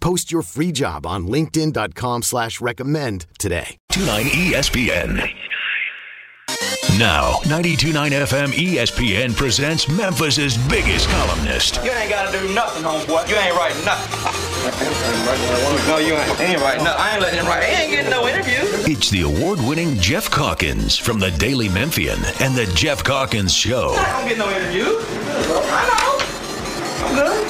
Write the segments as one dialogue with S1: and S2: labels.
S1: Post your free job on linkedin.com slash recommend today.
S2: 29 ESPN. Now, 92.9 FM ESPN presents Memphis's biggest columnist.
S3: You ain't got to do nothing, homeboy. You ain't writing nothing. no, you ain't. ain't writing nothing. I ain't letting him write. He ain't getting no interview.
S2: It's the award-winning Geoff Calkins from the Daily Memphian and the Geoff Calkins Show.
S3: I don't get no interview. I know. I'm good.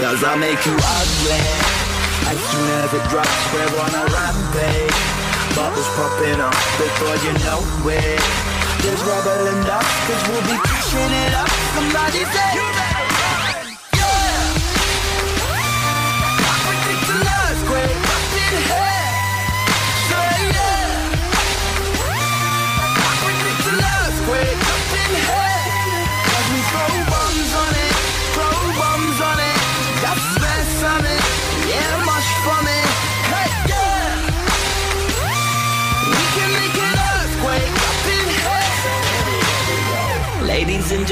S4: Cause I make you ugly. As soon as it drops, we're on a rampage. Bubbles popping up before you know it. There's rubble dust, cause we'll be pushing it up. Somebody say,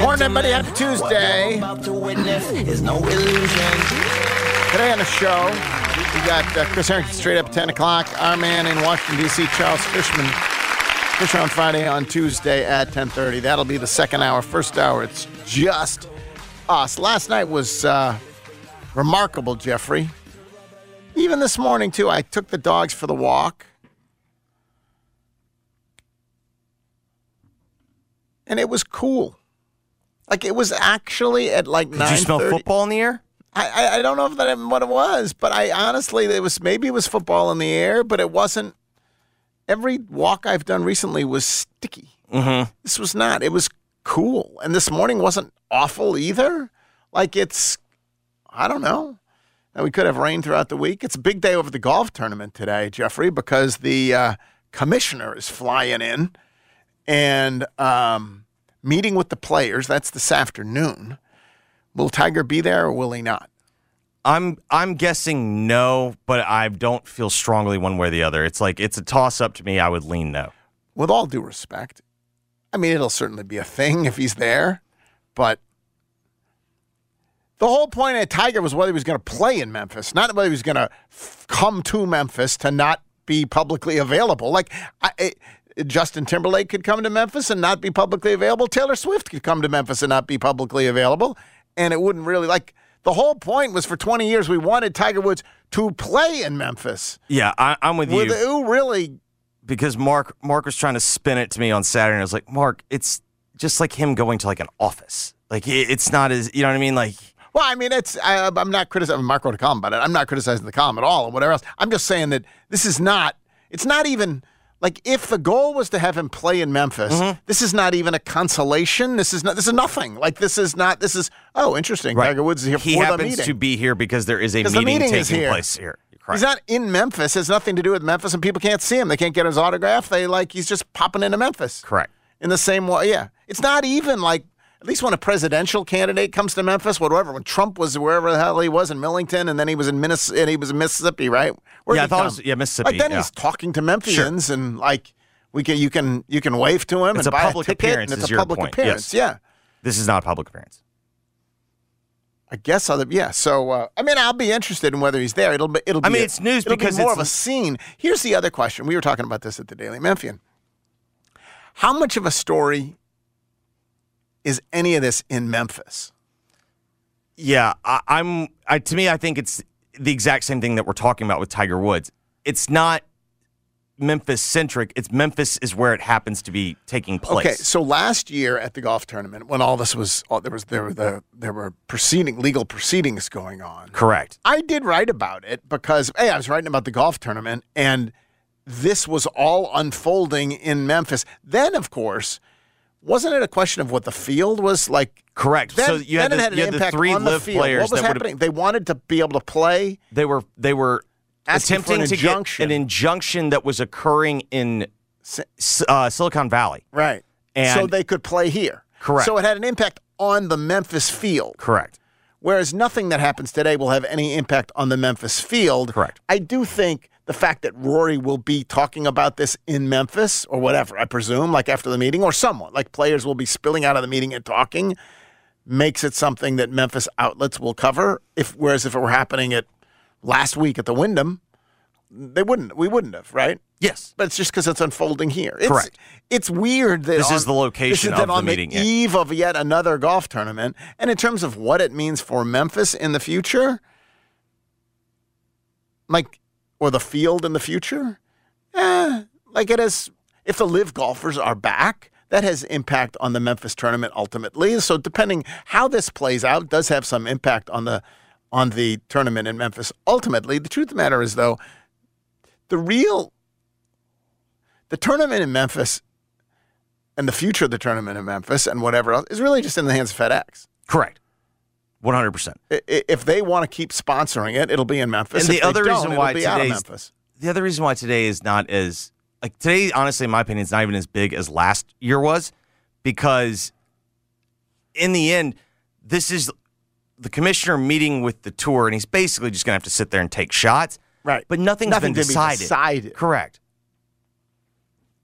S5: Morning, everybody. Happy Tuesday.
S4: What you're about to witness is no.
S5: Today on the show, we got uh, Chris Harrington straight up at 10 o'clock. Our man in Washington, D.C., Charles Fishman. Fisher on Friday, on Tuesday at 10.30. That'll be the second hour. First hour, it's just us. Last night was uh, remarkable, Jeffrey. Even this morning, too, I took the dogs for the walk. And it was cool. Like, it was actually at like 9
S6: Did you smell football in the air?
S5: I, I, I don't know if that what it was, but I honestly it was maybe it was football in the air, but it wasn't. Every walk I've done recently was sticky.
S6: Mm-hmm.
S5: This was not. It was cool, and this morning wasn't awful either. Like it's, I don't know. And we could have rain throughout the week. It's a big day over the golf tournament today, Jeffrey, because the uh, commissioner is flying in and um, meeting with the players. That's this afternoon. Will Tiger be there or will he not?
S6: I'm I'm guessing no, but I don't feel strongly one way or the other. It's like it's a toss up to me. I would lean no.
S5: with all due respect, I mean, it'll certainly be a thing if he's there, but the whole point of Tiger was whether he was going to play in Memphis, not whether he was going to f- come to Memphis to not be publicly available. Like, I, it, Justin Timberlake could come to Memphis and not be publicly available. Taylor Swift could come to Memphis and not be publicly available. And it wouldn't really, like, the whole point was for 20 years we wanted Tiger Woods to play in Memphis.
S6: Yeah, I, I'm with you
S5: who really
S6: because Mark Mark was trying to spin it to me on Saturday. and I was like, Mark, it's just like him going to like an office. Like it, it's not as you know what I mean. Like
S5: Well, I mean, it's I, I'm not criticizing. Mark wrote a column about it. I'm not criticizing the column at all, or whatever else. I'm just saying that this is not. It's not even like if the goal was to have him play in Memphis.
S6: Mm-hmm.
S5: This is not even a consolation. This is not. This is nothing. Like this is not. This is oh, interesting. Tiger Woods is here
S6: he
S5: for the
S6: happens to be here because there is a meeting,
S5: meeting
S6: taking
S5: here.
S6: place here.
S5: He's not in Memphis. It has nothing to do with Memphis, and people can't see him. They can't get his autograph. They like he's just popping into Memphis.
S6: Correct.
S5: In the same way, yeah. It's not even like at least when a presidential candidate comes to Memphis, whatever. When Trump was wherever the hell he was in Millington, and then he was in Minnes- and he was in Mississippi, right? Where'd
S6: Yeah, I thought it was- yeah, Mississippi,
S5: Like then
S6: yeah.
S5: he's talking to Memphians, and like We can you can you can wave to him
S6: It's
S5: and
S6: a public
S5: a
S6: appearance,
S5: it's a public
S6: point.
S5: appearance.
S6: Yes.
S5: Yeah.
S6: This is not a public appearance.
S5: I guess other yeah. So uh, I mean, I'll be interested in whether he's there. It'll be it'll. Be
S6: I mean,
S5: a-
S6: it's news because
S5: be more of a scene. Here's the other question. We were talking about this at the Daily Memphian. How much of a story is any of this in Memphis?
S6: Yeah, I, I'm. I, to me, I think it's the exact same thing that we're talking about with Tiger Woods. It's not Memphis centric. It's Memphis is where it happens to be taking place.
S5: Okay, so last year at the golf tournament, when all this was, all, there was there were the there were proceeding legal proceedings going on.
S6: Correct.
S5: I did write about it because hey, I was writing about the golf tournament, and this was all unfolding in Memphis. Then, of course, wasn't it a question of what the field was like?
S6: Correct.
S5: Then,
S6: so you had, the,
S5: it had an
S6: you had the
S5: impact
S6: three
S5: on the field.
S6: players
S5: What was
S6: that
S5: happening? They wanted to be able to play.
S6: they were they were
S5: Asking for an
S6: attempting to
S5: injunction.
S6: get an injunction that was occurring in uh, Silicon Valley.
S5: Right.
S6: And-
S5: so they could play here.
S6: Correct.
S5: So it had an impact on the Memphis field.
S6: Correct.
S5: Whereas nothing that happens today will have any impact on the Memphis field.
S6: Correct.
S5: I do think the fact that Rory will be talking about this in Memphis or whatever, I presume, like after the meeting, or someone, like players will be spilling out of the meeting and talking, makes it something that Memphis outlets will cover. If whereas if it were happening at last week at the Wyndham, they wouldn't. We wouldn't have, right?
S6: Yes.
S5: But it's just because it's unfolding here. It's,
S6: Correct.
S5: It's weird that
S6: This
S5: on-
S6: is the location
S5: is
S6: of
S5: that
S6: the
S5: on
S6: meeting,
S5: the eve of yet another golf tournament, and in terms of what it means for Memphis in the future, like or the field in the future, eh, like it has. If the live golfers are back, that has impact on the Memphis tournament ultimately. So depending how this plays out, does have some impact on the on the tournament in Memphis. Ultimately, the truth of the matter is though, the real the tournament in Memphis and the future of the tournament in Memphis and whatever else is really just in the hands of FedEx.
S6: Correct. One hundred percent.
S5: If they want to keep sponsoring it, it'll be in Memphis.
S6: And the
S5: they
S6: other reason why
S5: be out of
S6: today's
S5: Memphis.
S6: the other reason why today is not as like today, honestly, in my opinion, is not even as big as last year was, because in the end, this is the commissioner meeting with the tour, and he's basically just going to have to sit there and take shots.
S5: Right.
S6: But nothing's
S5: Nothing
S6: been
S5: to be
S6: decided.
S5: decided.
S6: Correct.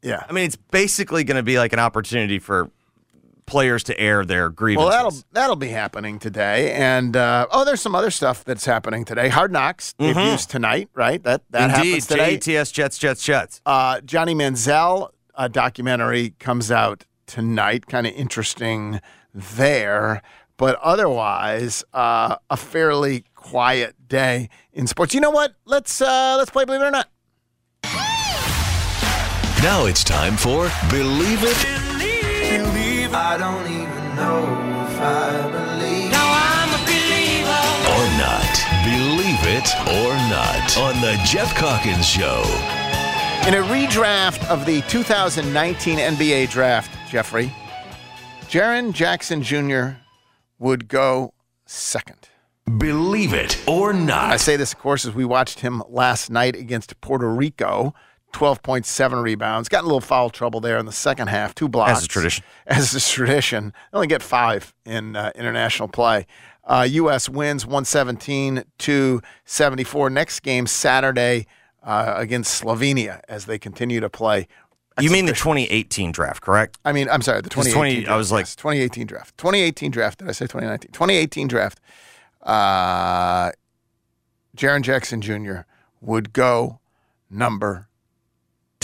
S5: Yeah.
S6: I mean, it's basically going to be like an opportunity for players to air their grievances.
S5: Well, that'll that'll be happening today, and uh, oh, there's some other stuff that's happening today. Hard Knocks debuts tonight, right? That that
S6: Mm-hmm. Indeed,
S5: happens today.
S6: JETS Jets Jets Jets.
S5: Uh, Johnny Manziel uh, documentary comes out tonight. Kind of interesting there, but otherwise, uh, a fairly quiet day in sports. You know what? Let's uh, let's play Believe It or Not.
S2: Now it's time for Believe It
S4: I don't even know if I believe.
S2: or Not. Believe It or Not on The Geoff Calkins Show.
S5: In a redraft of the 2019 NBA draft, Jeffrey, Jaren Jackson Jr. would go second.
S2: Believe It or not.
S5: I say this, of course, as we watched him last night against Puerto Rico. 12.7 rebounds. Got in a little foul trouble there in the second half. Two blocks.
S6: As is tradition.
S5: As is tradition. They only get five in uh, international play. Uh, U.S. wins 117 to 74. Next game Saturday uh, against Slovenia as they continue to play.
S6: You mean the 2018 draft, correct?
S5: I mean, I'm sorry, the 2018
S6: 20 I was
S5: draft,
S6: like-
S5: yes, 2018 draft. 2018 draft. Did I say 2019? 2018 draft. Uh, Jaren Jackson Jr. would go number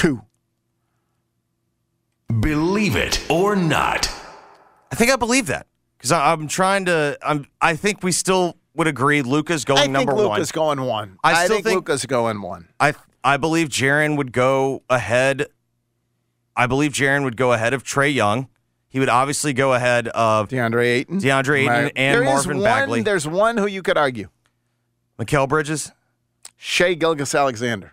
S5: two.
S2: Believe It or Not.
S6: I think I believe that because I'm trying to. I'm. I think we still would agree. Luka's going
S5: I think
S6: number one.
S5: Luka's going one.
S6: I
S5: I,
S6: still
S5: think,
S6: think-
S5: Luka's going one.
S6: I I believe Jaren would go ahead. I believe Jaren would go ahead of Trae Young. He would obviously go ahead of
S5: DeAndre Ayton.
S6: DeAndre Ayton
S5: Right.
S6: and
S5: There is
S6: Marvin
S5: one-
S6: Bagley.
S5: There's one who you could argue.
S6: Mikal Bridges.
S5: Shai Gilgeous-Alexander.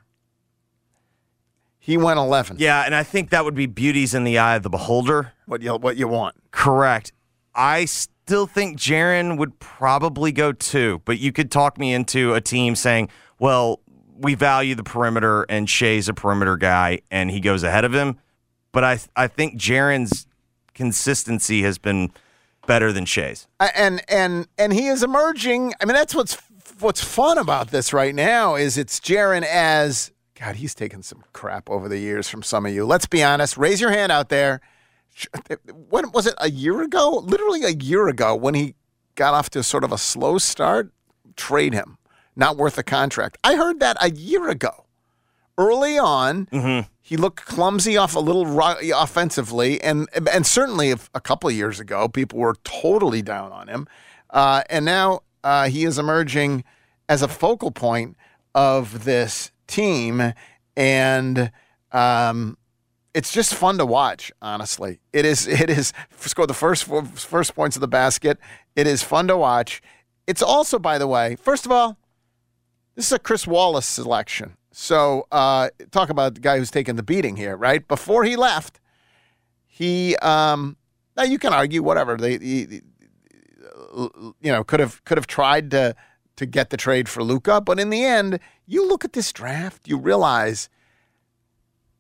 S5: He went 11.
S6: Yeah, and I think that would be beauties in the eye of the beholder.
S5: What you what you want?
S6: Correct. I still think Jaren would probably go two, but you could talk me into a team saying, well, we value the perimeter and Shai's a perimeter guy and he goes ahead of him. But I I think Jaren's consistency has been better than
S5: Shai's. And and and he is emerging. I mean, that's what's what's fun about this right now is it's Jaren as God, he's taken some crap over the years from some of you. Let's be honest. Raise your hand out there. When was it? A year ago? Literally a year ago when he got off to sort of a slow start. Trade him. Not worth the contract. I heard that a year ago. Early on, he looked clumsy off a little offensively, and and certainly if a couple of years ago, people were totally down on him, uh, and now uh, he is emerging as a focal point of this team, and um, it's just fun to watch. Honestly, it is. It is score the first first points of the basket. It is fun to watch. It's also, by the way, first of all, this is a Chris Wallace selection. So uh, talk about the guy who's taking the beating here, right? Before he left, he um, now you can argue whatever they, he- you know could have could have tried to to get the trade for Luka, but in the end, you look at this draft, you realize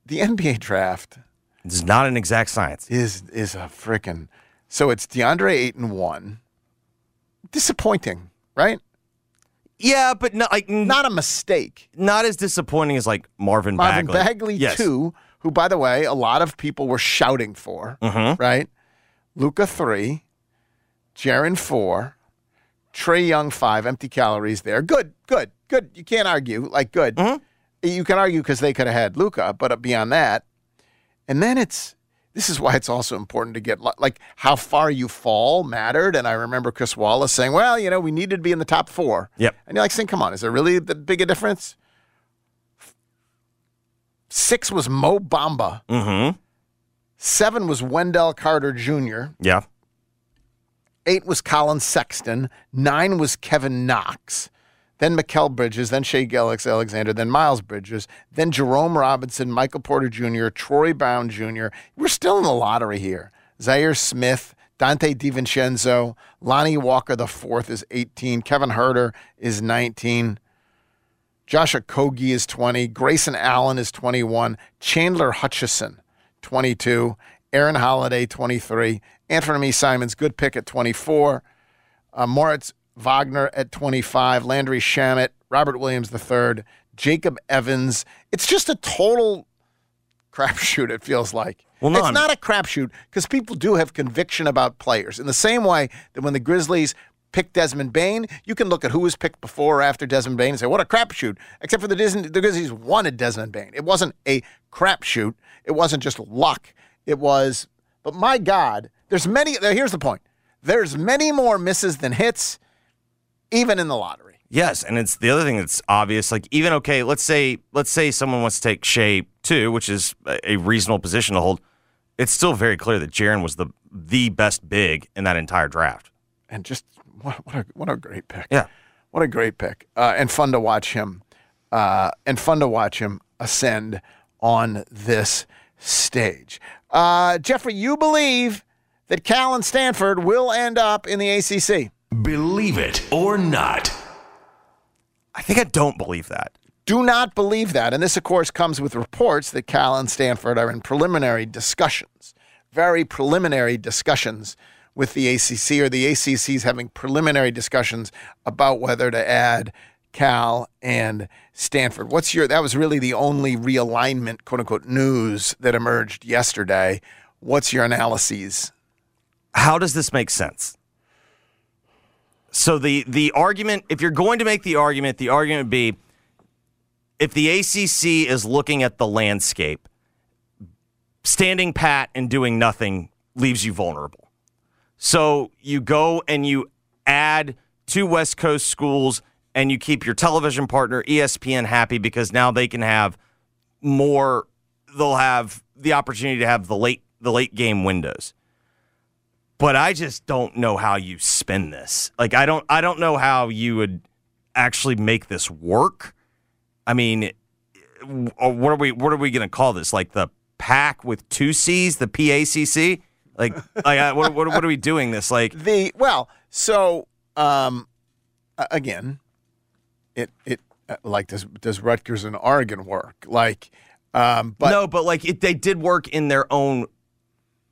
S5: the NBA draft
S6: is not an exact science.
S5: is is a freaking so it's DeAndre Ayton one. Disappointing, right?
S6: Yeah, but not like not
S5: a mistake.
S6: not as disappointing as like Marvin,
S5: Marvin
S6: Bagley.
S5: Bagley,
S6: yes.
S5: two, who by the way, a lot of people were shouting for,
S6: Mhm.
S5: right? Luka three, Jaren four, Trae Young five, empty calories there. Good, good, good. You can't argue. Like good.
S6: Mm-hmm.
S5: You can argue because they could have had Luka, but beyond that, and then it's this is why it's also important to get like how far you fall mattered. And I remember Chris Wallace saying, "Well, you know, we needed to be in the top four.
S6: Yep.
S5: And you're like saying, "Come on, is there really that big a difference?" Six was Mo Bamba.
S6: Mm-hmm.
S5: Seven was Wendell Carter Jr.
S6: Yeah.
S5: Eight was Collin Sexton. Nine was Kevin Knox. Then Mikal Bridges. Then Shai Gilgeous-Alexander. Then Miles Bridges. Then Jerome Robinson, Michael Porter Jr., Troy Brown Jr. We're still in the lottery here. Zhaire Smith, Donte DiVincenzo, Lonnie Walker the fourth is 18. Kevin Huerter is 19. Josh Okogie is 20. Grayson Allen is 21. Chandler Hutchison, 22. Aaron Holiday, 23. Anthony Simons, good pick at 24. Uh, Moritz Wagner at 25. Landry Shamet, Robert Williams III, Jacob Evans. It's just a total crapshoot, it feels like.
S6: Well,
S5: it's not a crapshoot because people do have conviction about players. In the same way that when the Grizzlies picked Desmond Bane, you can look at who was picked before or after Desmond Bane and say, what a crapshoot. Except for the, Disney, the Grizzlies wanted Desmond Bane. It wasn't a crapshoot. It wasn't just luck. It was, but my God, there's many, here's the point. There's many more misses than hits, even in the lottery.
S6: Yes, and it's the other thing that's obvious. Like even okay, let's say let's say someone wants to take Shai too, which is a- a reasonable position to hold. It's still very clear that Jaren was the the best big in that entire draft.
S5: And just, what, what, a, what a great pick.
S6: Yeah.
S5: What a great pick. Uh, and fun to watch him, uh, and fun to watch him ascend on this stage. Uh, Jeffrey, you believe that Cal and Stanford will end up in the ACC?
S2: Believe it or not.
S6: I think I don't believe that.
S5: Do not believe that. And this, of course, comes with reports that Cal and Stanford are in preliminary discussions, very preliminary discussions with the ACC, or the ACC is having preliminary discussions about whether to add Cal and Stanford. What's your, that was really the only realignment, quote unquote, news that emerged yesterday. What's your analyses?
S6: How does this make sense? So the the argument, if you're going to make the argument, the argument would be if the ACC is looking at the landscape, standing pat and doing nothing leaves you vulnerable. So you go and you add two West Coast schools and you keep your television partner ESPN happy because now they can have more they'll have the opportunity to have the late the late game windows. But I just don't know how you spin this. Like I don't I don't know how you would actually make this work. I mean, what are we what are we going to call this? Like the pack with two C's, the PACC? Like like I- what, what what are we doing this like
S5: The, well, so, um, again, it, it, uh, like, does, does Rutgers and Oregon work? Like, um, but
S6: no, but like it, they did work in their own,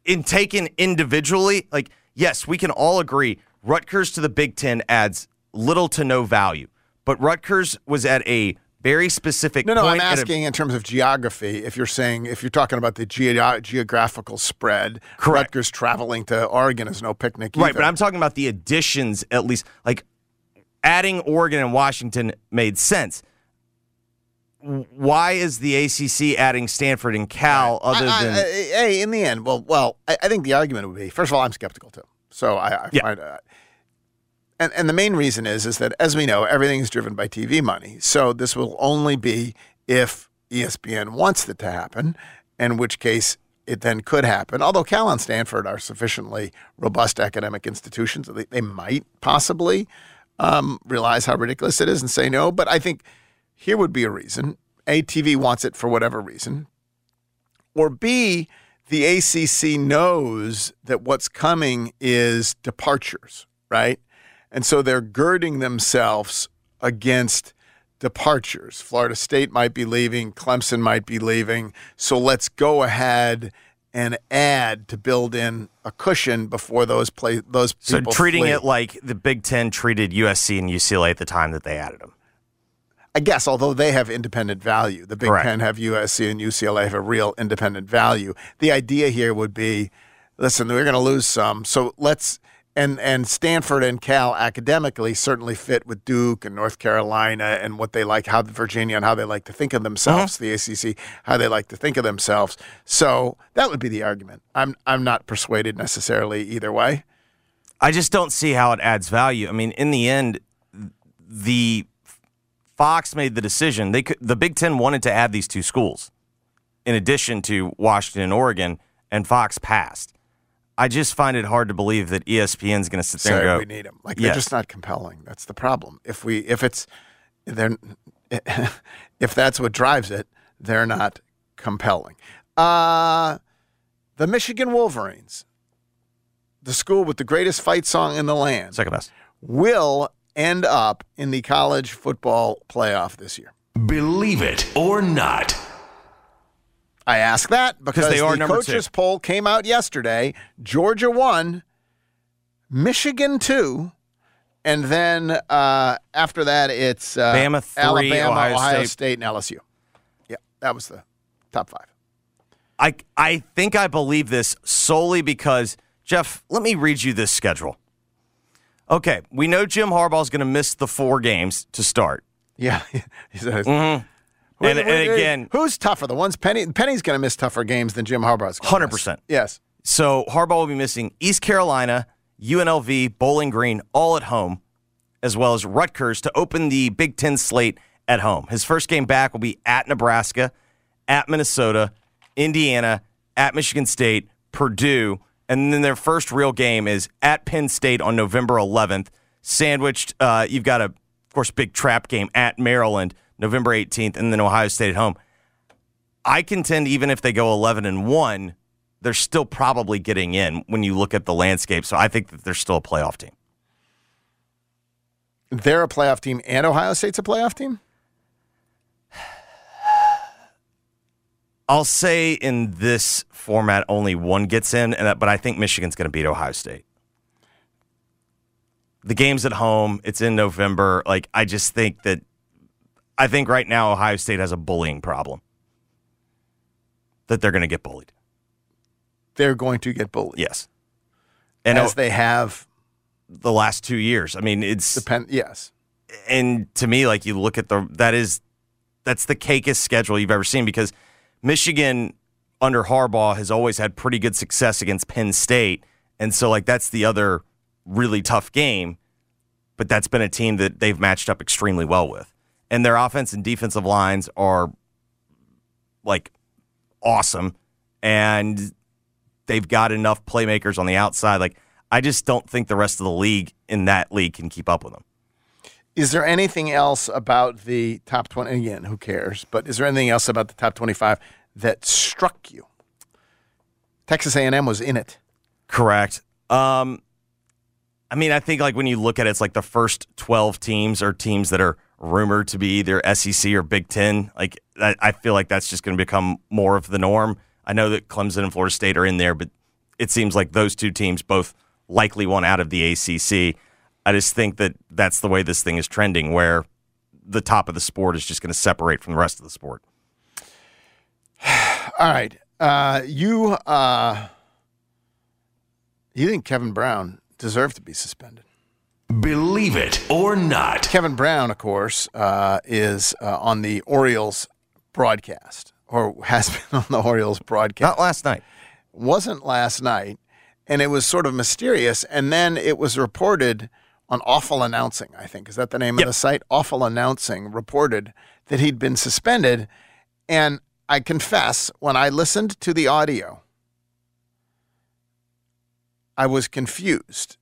S6: in taken individually. Like, yes, we can all agree Rutgers to the Big Ten adds little to no value, but Rutgers was at a very specific
S5: No, no, I'm
S6: at a-
S5: asking in terms of geography. If you're saying, if you're talking about the geo- geographical spread,
S6: Correct.
S5: Rutgers traveling to Oregon is no picnic.
S6: Right,
S5: either.
S6: but I'm talking about the additions at least. Like adding Oregon and Washington made sense. Why is the ACC adding Stanford and Cal other
S5: I- I-
S6: than
S5: hey, in the end, well, well, I, I think the argument would be first of all, I'm skeptical too. So I, I
S6: Yeah.
S5: find, uh, and and the main reason is is that as we know, everything is driven by TV money. So this will only be if ESPN wants it to happen, in which case it then could happen. Although Cal and Stanford are sufficiently robust academic institutions, they, they might possibly um, realize how ridiculous it is and say no. But I think here would be a reason. A TV wants it for whatever reason or B, the ACC knows that what's coming is departures, right? And so they're girding themselves against departures. Florida State might be leaving, Clemson might be leaving. So let's go ahead and add to build in a cushion before those play those
S6: so treating
S5: flee.
S6: it like the Big Ten treated USC and UCLA at the time that they added them?
S5: I guess, although they have independent value, the Big
S6: Correct.
S5: Ten have USC and UCLA have a real independent value. The idea here would be, listen, we're going to lose some, so let's and and Stanford and Cal academically certainly fit with Duke and North Carolina and what they like, how Virginia and how they like to think of themselves, mm-hmm. the ACC, how they like to think of themselves. So that would be the argument. I'm I'm not persuaded necessarily either way.
S6: I just don't see how it adds value. I mean, in the end, the Fox made the decision. They could, the Big Ten wanted to add these two schools, in addition to Washington and Oregon, and Fox passed. I just find it hard to believe that E ESPN's going to sit there
S5: Sorry,
S6: and
S5: we need them. Like they're just not compelling. That's the problem. If we if it's they're if that's what drives it, they're not compelling. Uh the Michigan Wolverines, the school with the greatest fight song in the land,
S6: Second best.
S5: will end up in the college football playoff this year.
S2: Believe it or not.
S5: I ask that because
S6: they are
S5: the
S6: number
S5: coaches
S6: two.
S5: poll came out yesterday. Georgia won, Michigan two, and then uh, after that it's uh,
S6: Bama three,
S5: Alabama,
S6: Ohio
S5: Ohio
S6: State.
S5: State, and LSU. Yeah, that was the top five.
S6: I I think I believe this solely because Geoff. Let me read you this schedule. Okay, we know Jim Harbaugh is going to miss the four games to start.
S5: Yeah.
S6: Mm-hmm. And- and again-
S5: who's tougher? The ones Penny Penny's going to miss tougher games than Jim Harbaugh's. miss.
S6: 100%.
S5: Yes.
S6: So Harbaugh will be missing East Carolina, UNLV, Bowling Green, all at home, as well as Rutgers to open the Big Ten slate at home. His first game back will be at Nebraska, at Minnesota, Indiana, at Michigan State, Purdue, and then their first real game is at Penn State on November 11th. Sandwiched, uh, you've got a, of course, big trap game at Maryland, November 18th, and then Ohio State at home. I contend even if they go 11 and 1, they're still probably getting in when you look at the landscape. So I think that they're still a playoff team.
S5: They're a playoff team, and Ohio State's a playoff team.
S6: I'll say in this format only one gets in, and that- but I think Michigan's going to beat Ohio State. The game's at home. It's in November. Like I just think that I think right now Ohio State has a bullying problem. That they're going to get bullied.
S5: They're going to get bullied.
S6: Yes. And
S5: as
S6: o-
S5: they have.
S6: the last 2 years. I mean, it's
S5: Depend. Yes.
S6: and to me, like you look at the that is that's the cakest schedule you've ever seen because Michigan under Harbaugh has always had pretty good success against Penn State, and so like that's the other really tough game. But that's been a team that they've matched up extremely well with, and their offense and defensive lines are like awesome, and they've got enough playmakers on the outside. Like I just don't think the rest of the league in that league can keep up with them.
S5: Is there anything else about the top 20? Again, who cares? But is there anything else about the top 25 that struck you? Texas A&M was in it.
S6: Correct. Um, I mean, I think like when you look at it, it's like the first twelve teams are teams that are rumored to be either SEC or Big Ten. Like I, I feel like that's just going to become more of the norm. I know that Clemson and Florida State are in there, but it seems like those two teams both likely want out of the ACC. I just think that that's the way this thing is trending, where the top of the sport is just going to separate from the rest of the sport.
S5: All right. Uh, you uh, you think Kevin Brown deserved to be suspended?
S2: Believe it or not.
S5: Kevin Brown, of course, uh, is uh, on the Orioles broadcast, or has been on the Orioles broadcast.
S6: Not last night.
S5: Wasn't last night, and it was sort of mysterious. And then it was reported on Awful Announcing, I think. Is that the name
S6: Yep.
S5: of the site? Awful Announcing reported that he'd been suspended. And I confess, when I listened to the audio, I was confused.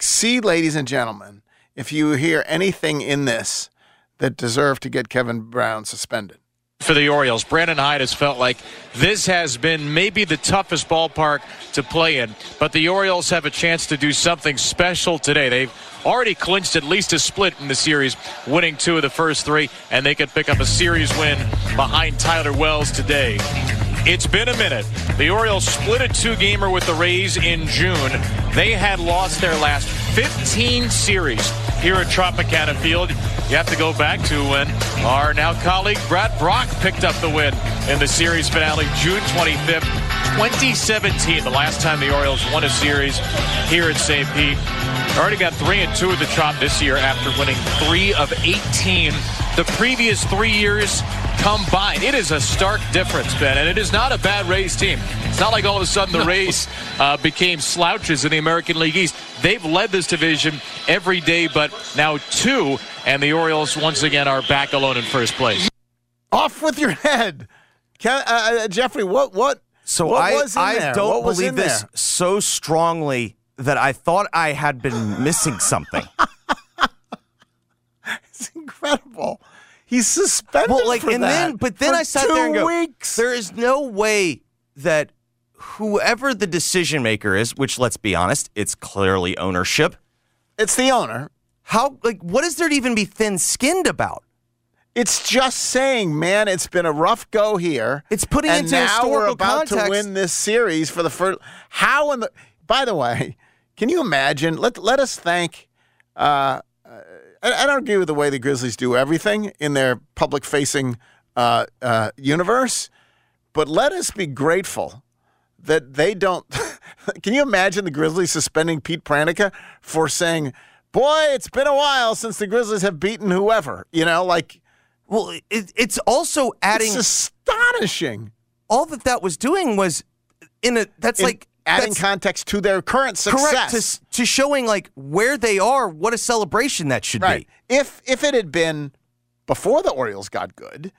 S5: See, ladies and gentlemen, if you hear anything in this that deserved to get Kevin Brown suspended.
S7: For the Orioles. Brandon Hyde has felt like this has been maybe the toughest ballpark to play in, but the Orioles have a chance to do something special today. They've already clinched at least a split in the series, winning two of the first three, and they could pick up a series win behind Tyler Wells today. It's been a minute. The Orioles split a two gamer with the Rays in June. They had lost their last 15 series here at Tropicana Field. You have to go back to when our now colleague Brad Brach picked up the win in the series finale June 25th, 2017, the last time the Orioles won a series here at St. Pete. Already got three and two of the Trop this year after winning three of 18 the previous three years combined. It is a stark difference, Ben, and it is not a bad Rays team. It's not like all of a sudden the Rays uh, became slouches in the American League East. They've led this division every day, but now two, and the Orioles once again are back alone in first place.
S5: Off with your head, Ke- uh, uh, Jeffrey. What what?
S6: So
S5: what
S6: I,
S5: was in
S6: I
S5: there?
S6: don't
S5: What
S6: believe this
S5: there?
S6: so strongly that I thought I had been missing something.
S5: It's incredible. He's suspended.
S6: well, like,
S5: for
S6: and
S5: that
S6: then, but then I sat there and go,
S5: weeks.
S6: there is no way that whoever the decision maker is, which let's be honest, it's clearly ownership.
S5: It's the owner.
S6: How, like, what is there to even be thin skinned about?
S5: It's just saying, man, it's been a rough go here.
S6: It's putting
S5: and
S6: into
S5: now we're about to win this series for the first. How in the? By the way, can you imagine? Let let us thank. Uh, I, I don't agree with the way the Grizzlies do everything in their public-facing uh, uh, universe, but let us be grateful that they don't. can you imagine the Grizzlies suspending Pete Pranica for saying, "Boy, it's been a while since the Grizzlies have beaten whoever." You know, like.
S6: Well, it, it's also adding
S5: It's astonishing.
S6: all that that was doing was in a that's
S5: In
S6: like
S5: adding
S6: that's
S5: context to their current success.
S6: correct to, to showing like where they are, what a celebration that should
S5: right.
S6: be.
S5: If if it had been before the Orioles got good,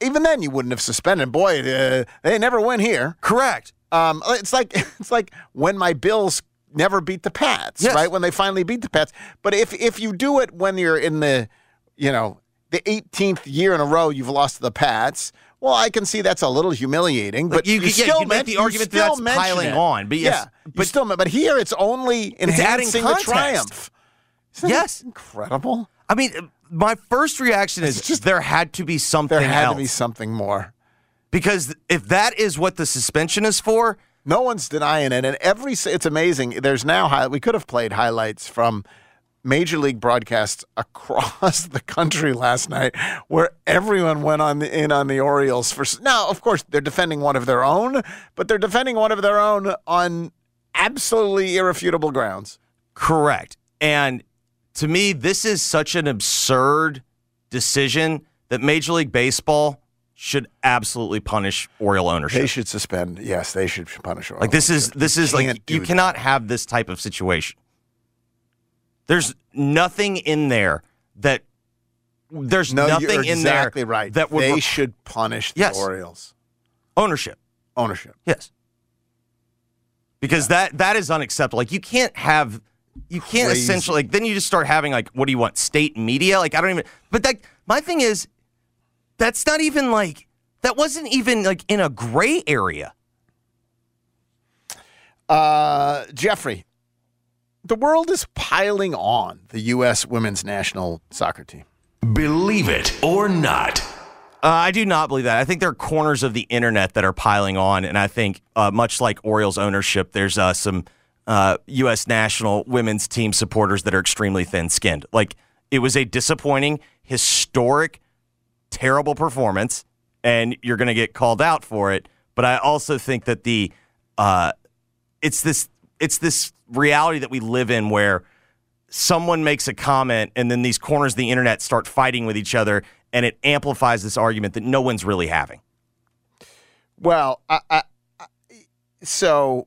S5: even then you wouldn't have suspended. Boy, uh, they never win here.
S6: Correct.
S5: Um, it's like it's like when my Bills never beat the Pats,
S6: Yes.
S5: right? When they finally beat the Pats. But if if you do it when you're in the, you know, the 18th year in a row you've lost to the Pats. Well, I can see that's a little humiliating,
S6: Like,
S5: but
S6: you
S5: you,
S6: yeah,
S5: still
S6: you make the
S5: you
S6: argument that that's piling
S5: it.
S6: on, but yes,
S5: yeah, but still, but here it's only enhancing the triumph. Isn't that
S6: Yes.
S5: incredible.
S6: I mean, uh, my first reaction is
S5: just-
S6: there had to be something
S5: There had
S6: else
S5: to be something more.
S6: because if that is what the suspension is for,
S5: No one's denying it, and every it's amazing. There's now we could have played highlights from major league broadcasts across the country last night, where everyone went on the, in on the Orioles for. Now, of course, they're defending one of their own, but they're defending one of their own on absolutely irrefutable grounds.
S6: correct. And to me, this is such an absurd decision that Major League Baseball should absolutely punish Oriole ownership.
S5: They should suspend. Yes, they should punish.
S6: Like this is this is like you
S5: do
S6: cannot have this type of situation. There's nothing in there that there's
S5: No,
S6: nothing
S5: you're
S6: in
S5: exactly
S6: there
S5: right.
S6: that would
S5: they
S6: re-
S5: should punish the
S6: Yes.
S5: Orioles
S6: ownership.
S5: ownership.
S6: Yes. Because that that is unacceptable. Like you can't have you can't
S5: Crazy.
S6: essentially like then you just start having like what do you want state media like I don't even but that my thing is that's not even like that wasn't even like in a gray area.
S5: Uh, Jeffrey, the world is piling on the U.S. women's national soccer team.
S2: Believe it or not.
S6: Uh, I do not believe that. I think there are corners of the internet that are piling on, and I think uh, much like Orioles ownership, there's uh, some uh, U.S. national women's team supporters that are extremely thin-skinned. Like It was a disappointing, historic, terrible performance, and you're going to get called out for it. But I also think that the uh, it's this it's this reality that we live in where someone makes a comment and then these corners of the internet start fighting with each other and it amplifies this argument that no one's really having.
S5: Well, I, I, I- so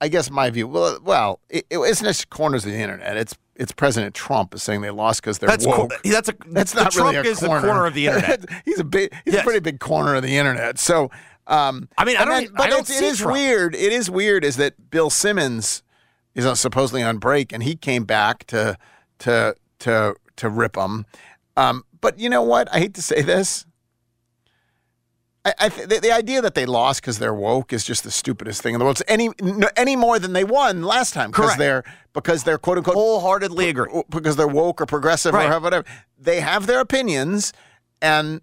S5: I guess my view. Well, well, it, it isn't just corners of the internet. It's it's President Trump is saying they lost because they're
S6: That's co-
S5: woke.
S6: that's a
S5: that's not
S6: Trump
S5: really a
S6: is the
S5: corner.
S6: corner of the internet.
S5: he's a big. He's
S6: Yes.
S5: a pretty big corner of the internet. So, um,
S6: I mean, I don't
S5: then-
S6: e- I
S5: but
S6: don't
S5: it is
S6: Trump.
S5: weird. It is weird. Is that Bill Simmons is supposedly on break, and he came back to to to to rip them. Um, but you know what? I hate to say this. I, I th- the, the idea that they lost because they're woke is just the stupidest thing in the world. It's any no, any more than they won last time because they're because they're quote unquote
S6: Wholeheartedly agree.
S5: because they're woke or progressive
S6: Right.
S5: or whatever. They have their opinions, and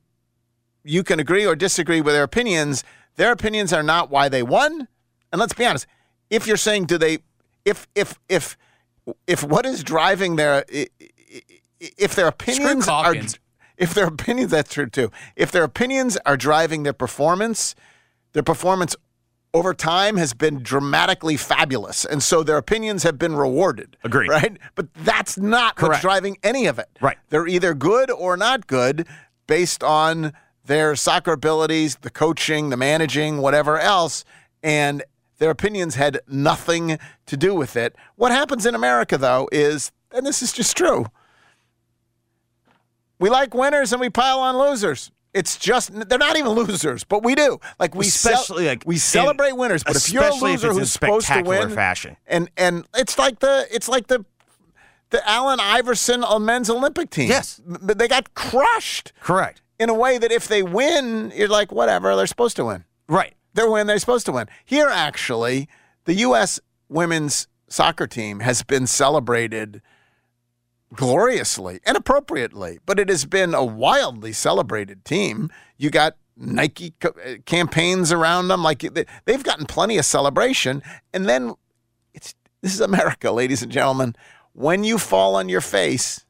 S5: you can agree or disagree with their opinions. Their opinions are not why they won. And let's be honest, if you're saying do they, if if if if what is driving their if their opinions are if their opinions that's true too. If their opinions are driving their performance, their performance over time has been dramatically fabulous, and so their opinions have been rewarded.
S6: Agreed.
S5: Right, but that's not what's driving any of it.
S6: Right.
S5: They're either good or not good based on their soccer abilities, the coaching, the managing, whatever else, and their opinions had nothing to do with it. What happens in America, though, is, and this is just true, we like winners and we pile on losers. It's just they're not even losers, but we do. Like we
S6: Especially, like,
S5: we
S6: in-
S5: celebrate winners, but if you're a loser who's supposed to win,
S6: fashion.
S5: and and it's like the it's like the the Allen Iverson men's Olympic team.
S6: Yes.
S5: but they got crushed
S6: Correct.
S5: in a way that if they win, you're like whatever. They're supposed to win.
S6: Right.
S5: They're win. They're supposed to win. Here, actually, the U.S. women's soccer team has been celebrated gloriously and appropriately, but it has been a wildly celebrated team. You got Nike uh, campaigns around them, like they- they've gotten plenty of celebration. And then it's this is America, ladies and gentlemen. When you fall on your face,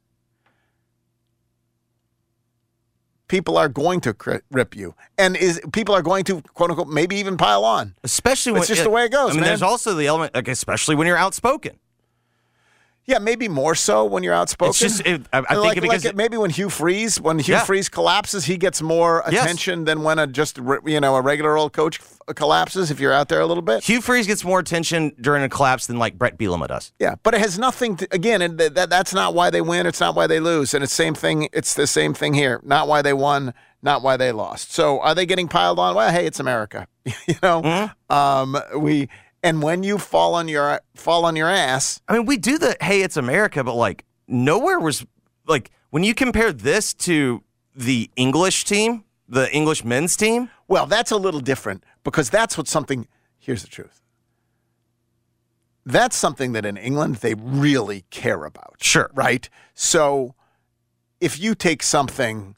S5: people are going to cri- rip you, and is people are going to quote unquote maybe even pile on.
S6: Especially when
S5: It's just the way it goes,
S6: I mean,
S5: man.
S6: there's also the element, like especially when you're outspoken.
S5: Yeah, maybe more so when you're outspoken.
S6: It's just- it- I- I think
S5: like,
S6: it because
S5: like
S6: it-
S5: maybe when Hugh Freeze, when Hugh
S6: Yeah.
S5: Freeze collapses, he gets more
S6: Yes.
S5: attention than when a just you know a regular old coach collapses. If you're out there a little bit,
S6: Hugh Freeze gets more attention during a collapse than like Brett Bielema does.
S5: yeah, but it has nothing to. Again, and th- that that's not why they win. It's not why they lose, and it's same thing. It's the same thing here. Not why they won. Not why they lost. So are they getting piled on? Well, hey, it's America. you know,
S6: Mm-hmm.
S5: um, we and when you fall on your fall on your ass,
S6: I mean, we do the hey, it's America, but like nowhere was like when you compare this to the English team, the English men's team.
S5: Well, that's a little different because that's what something. Here's the truth. That's something that in England they really care about.
S6: Sure.
S5: Right? So if you take something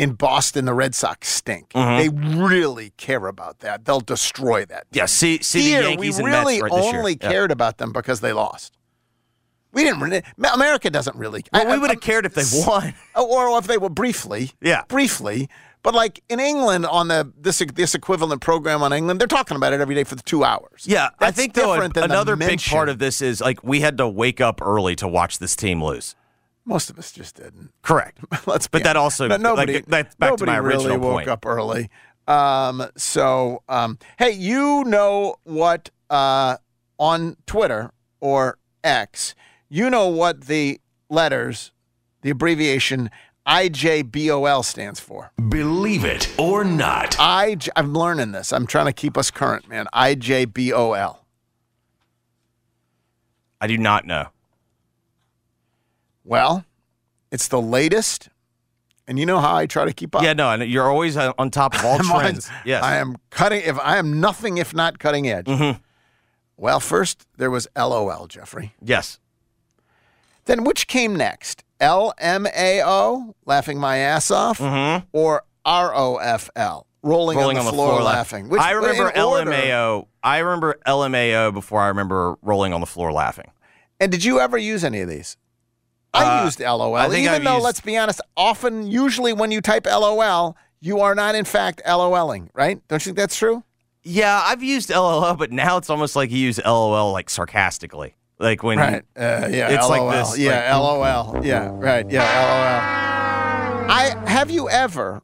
S5: in Boston, the Red Sox stink,
S6: Mm-hmm.
S5: they really care about that. They'll destroy that.
S6: Yeah, see, see
S5: Here,
S6: the Yankees
S5: we
S6: and
S5: really
S6: right this year.
S5: only
S6: Yeah.
S5: cared about them because they lost. We didn't really. America doesn't really.
S6: Well,
S5: I-
S6: we would have cared if they won.
S5: or if they were briefly.
S6: Yeah.
S5: briefly. But like in England, on the this this equivalent program on England, they're talking about it every day for the two hours.
S6: Yeah, I
S5: That's
S6: think though
S5: different than the
S6: another big part of this is like we had to wake up early to watch this team lose.
S5: Most of us just didn't.
S6: Correct.
S5: Let's.
S6: But
S5: be
S6: that also-
S5: No- nobody.
S6: like, that's back to
S5: nobody
S6: my
S5: really woke
S6: point.
S5: up early. Um, so, um, hey, you know what? Uh, on Twitter or X, you know what the letters, the abbreviation IJBOL stands for.
S2: Believe it or not.
S5: I, I'm learning this. I'm trying to keep us current, man. IJBOL.
S6: I do not know.
S5: Well, it's the latest, and you know how I try to keep up.
S6: Yeah, no, and you're always on top of all
S5: I'm on-
S6: trends. Yes.
S5: I am cutting. If I am nothing if not cutting edge.
S6: Mm-hmm.
S5: Well, first there was LOL, Jeffrey.
S6: Yes.
S5: Then which came next? LMAO, laughing my ass off,
S6: Mm-hmm.
S5: or ROFL, rolling,
S6: Rolling
S5: on the, floor, laughing. Which,
S6: I remember
S5: in order-
S6: LMAO. I remember LMAO before I remember rolling on the floor laughing.
S5: And did you ever use any of these? I
S6: Uh,
S5: used LOL,
S6: I
S5: even
S6: I've
S5: though,
S6: used-
S5: let's be honest, often, usually when you type LOL, you are not in fact LOLing, right? Don't you think that's true?
S6: Yeah, I've used LOL, but now it's almost like you use LOL like sarcastically. Like when
S5: Right. Uh, yeah.
S6: It's
S5: LOL.
S6: like this,
S5: Yeah.
S6: like-
S5: LOL. Yeah. Right. Yeah. LOL. I have you ever,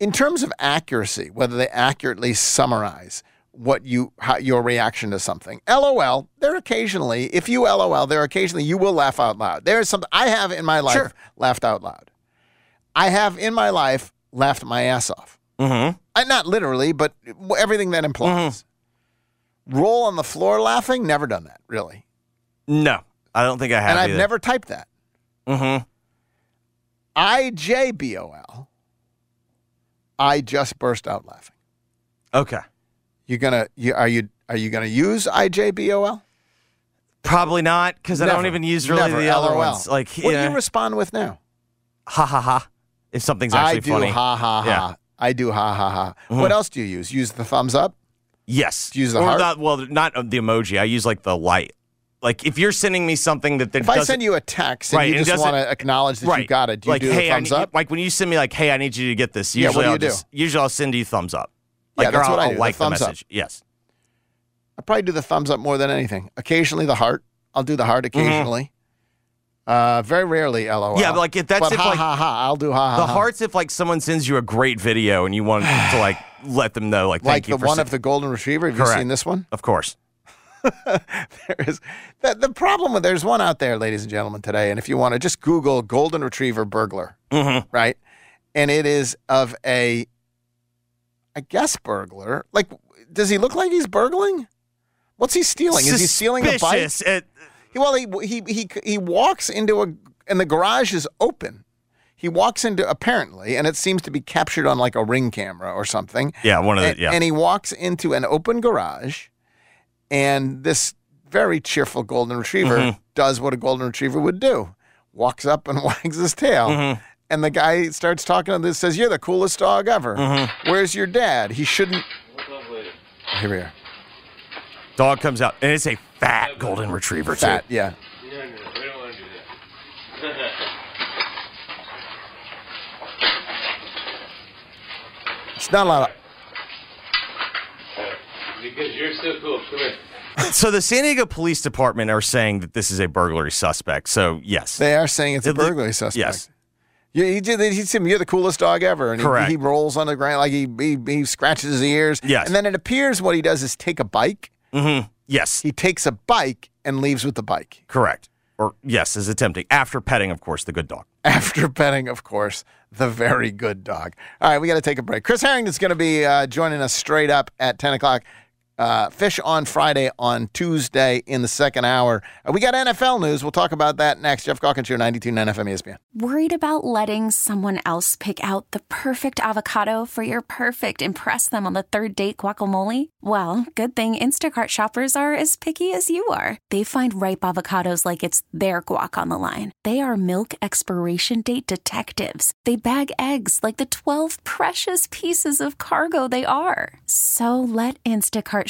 S5: in terms of accuracy, whether they accurately summarize what you how, your reaction to something. LOL. There occasionally, if you LOL, there occasionally you will laugh out loud. There is something I have in my life
S6: Sure.
S5: laughed out loud. I have in my life laughed my ass off.
S6: Mhm.
S5: Uh, not literally, but everything that implies.
S6: Mm-hmm.
S5: Roll on the floor laughing. Never done that. Really.
S6: No, I don't think I have.
S5: and I've
S6: either.
S5: never typed that.
S6: Mhm.
S5: I J B O L. I just burst out laughing.
S6: Okay.
S5: You gonna you are you are you gonna use I J B O L?
S6: Probably not because I don't even use really
S5: Never.
S6: the other
S5: LOL.
S6: ones. Like
S5: what
S6: yeah,
S5: do you respond with now?
S6: ha ha ha. If something's actually I
S5: do
S6: funny.
S5: ha ha
S6: Yeah.
S5: ha. I do ha ha ha.
S6: Mhm.
S5: What else do you use? Use the thumbs up.
S6: Yes.
S5: Use the
S6: or
S5: heart?
S6: Not, well, not the emoji. I use like the light. Like if you're sending me something that, that
S5: If I send you a text and
S6: Right,
S5: you just want to acknowledge that you got it, do you
S6: like,
S5: do
S6: hey,
S5: thumbs
S6: need,
S5: up?
S6: Like when you send me like, hey, I need you to get this.
S5: Yeah, what
S6: Usually
S5: do
S6: I'll
S5: you do?
S6: just usually I'll send you thumbs up.
S5: Yeah,
S6: Like,
S5: that's
S6: or
S5: what
S6: I'll,
S5: I
S6: I'll
S5: do,
S6: like the,
S5: thumbs up.
S6: message. Yes.
S5: I probably do the thumbs up more than anything. Occasionally the heart. I'll do the heart occasionally. Uh, very rarely LOL.
S6: Mm-hmm. Yeah, but, like, if that's
S5: but
S6: if,
S5: ha
S6: like-
S5: ha ha. I'll do ha ha.
S6: The
S5: ha.
S6: hearts if like someone sends you a great video and you want to like let them know like
S5: like
S6: thank you
S5: the
S6: for
S5: one of the golden retriever. Have you seen this one?
S6: of course.
S5: there is the, the problem with there's one out there, ladies and gentlemen, today. And if you want to just Google golden retriever burglar,
S6: Mhm.
S5: right? And it is of a, I guess burglar. Like, does he look like he's burgling? What's he stealing? Is he stealing a bike?
S6: Suspicious.
S5: He- Well, he he he he walks into a and the garage is open. He walks into apparently, and it seems to be captured on like a ring camera or something.
S6: yeah, one of the
S5: And,
S6: yeah.
S5: and he walks into an open garage, and this very cheerful golden retriever
S6: Mm-hmm.
S5: does what a golden retriever would do: walks up and wags his tail. And the guy starts talking to this, says, "You're the coolest dog ever.
S6: Mm-hmm.
S5: Where's your dad? He shouldn't." Here we are.
S6: Dog comes out and it's a fat golden retriever too.
S5: Fat, yeah. It's not a lot of.
S8: Because you're so cool. Come here.
S6: So the San Diego Police Department are saying that this is a burglary suspect. So yes,
S5: They are saying it's a
S6: It li-
S5: burglary suspect.
S6: yes.
S5: Yeah, he did. He said, "You're the coolest dog ever," and he-
S6: Correct.
S5: He, rolls on the ground like he, he he scratches his ears.
S6: Yes.
S5: and then it appears what he does is take a bike.
S6: hmm yes,
S5: He takes a bike and leaves with the bike
S6: correct. Or yes, is attempting after petting, of course, the good dog.
S5: after petting, of course, the very good dog. All right, we got to take a break. Chris Herrington's going to be uh, joining us straight up at ten o'clock. Uh, Fish on Friday, on Tuesday in the second hour. Uh, we got NFL news. We'll talk about that next. Geoff Calkins here, 92.9 FM ESPN.
S9: Worried about letting someone else pick out the perfect avocado for your perfect impress them on the third date guacamole? Well, good thing Instacart shoppers are as picky as you are. They find ripe avocados like it's their guac on the line. They are milk expiration date detectives. They bag eggs like the 12 precious pieces of cargo they are. So let Instacart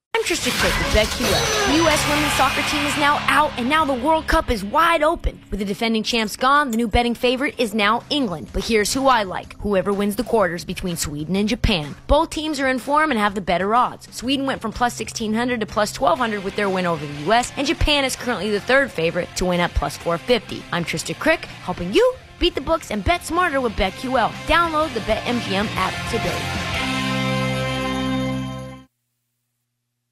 S10: I'm Trisha Crick with BetQL. The U.S. women's soccer team is now out, and now the World Cup is wide open. With the defending champs gone, the new betting favorite is now England. But here's who I like whoever wins the quarters between Sweden and Japan. Both teams are in form and have the better odds. Sweden went from plus 1600 to plus 1200 with their win over the U.S., and Japan is currently the third favorite to win at plus 450. I'm Trista Crick, helping you beat the books and bet smarter with BetQL. Download the BetMGM app today.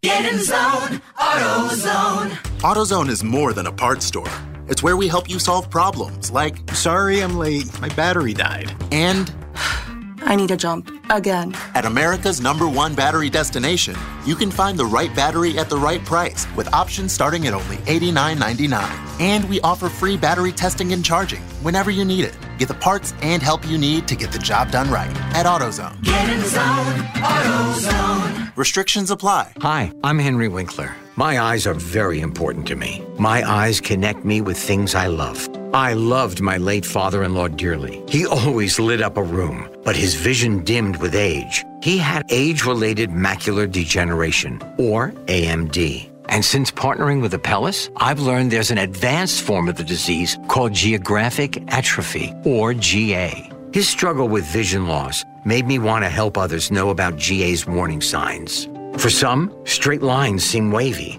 S11: Get in the zone, AutoZone.
S12: AutoZone is more than a parts store. It's where we help you solve problems like, sorry I'm late, my battery died. And,
S13: I need a jump again.
S12: At America's number one battery destination, you can find the right battery at the right price with options starting at only $89.99. And we offer free battery testing and charging whenever you need it. Get the parts and help you need to get the job done right at AutoZone.
S11: Get in the zone, AutoZone.
S12: Restrictions apply.
S14: Hi, I'm Henry Winkler. My eyes are very important to me. My eyes connect me with things I love. I loved my late father in law dearly. He always lit up a room, but his vision dimmed with age. He had age related macular degeneration, or AMD. And since partnering with Apellis, I've learned there's an advanced form of the disease called geographic atrophy, or GA. His struggle with vision loss made me want to help others know about GA's warning signs. For some, straight lines seem wavy,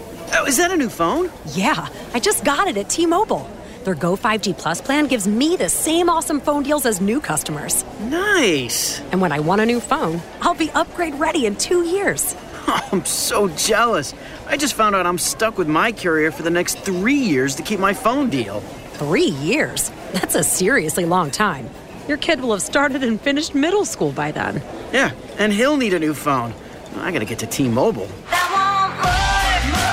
S15: Oh, is that a new phone?
S16: Yeah, I just got it at T Mobile. Their Go 5G Plus plan gives me the same awesome phone deals as new customers.
S15: Nice.
S16: And when I want a new phone, I'll be upgrade ready in two years.
S15: Oh, I'm so jealous. I just found out I'm stuck with my carrier for the next three years to keep my phone deal.
S16: Three years? That's a seriously long time. Your kid will have started and finished middle school by then.
S15: Yeah, and he'll need a new phone. I gotta get to T Mobile.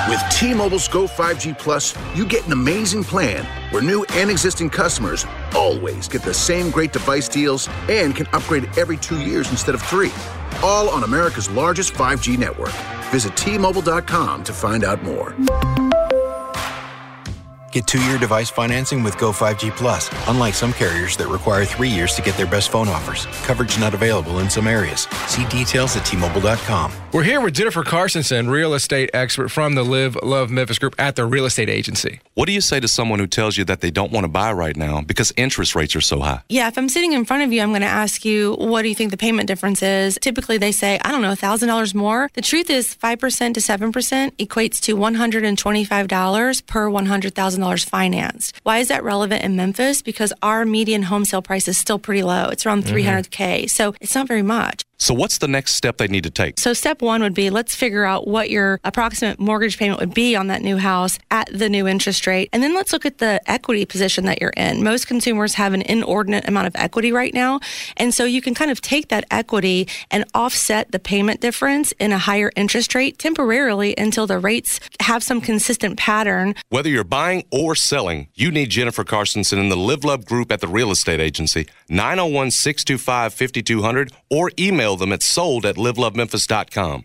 S17: With T-Mobile's Go 5G Plus, you get an amazing plan where new and existing customers always get the same great device deals and can upgrade every two years instead of three. All on America's largest 5G network. Visit T-Mobile.com to find out more.
S18: Get two-year device financing with Go 5G Plus. Unlike some carriers that require three years to get their best phone offers. Coverage not available in some areas. See details at T-Mobile.com.
S19: We're here with Jennifer Carsonson, real estate expert from the Live Love Memphis Group at the real estate agency.
S20: What do you say to someone who tells you that they don't want to buy right now because interest rates are so high?
S21: Yeah, if I'm sitting in front of you, I'm going to ask you, what do you think the payment difference is? Typically, they say, I don't know, $1,000 more. The truth is, 5% to 7% equates to $125 per $100,000 financed. Why is that relevant in Memphis? Because our median home sale price is still pretty low. It's around mm-hmm. 300K. So it's not very much.
S20: So, what's the next step they need to take?
S21: So, step one would be let's figure out what your approximate mortgage payment would be on that new house at the new interest rate. And then let's look at the equity position that you're in. Most consumers have an inordinate amount of equity right now. And so, you can kind of take that equity and offset the payment difference in a higher interest rate temporarily until the rates have some consistent pattern.
S20: Whether you're buying or selling, you need Jennifer Carsonson in the Live Love Group at the real estate agency, 901 625 5200, or email them at sold at livelovememphis.com.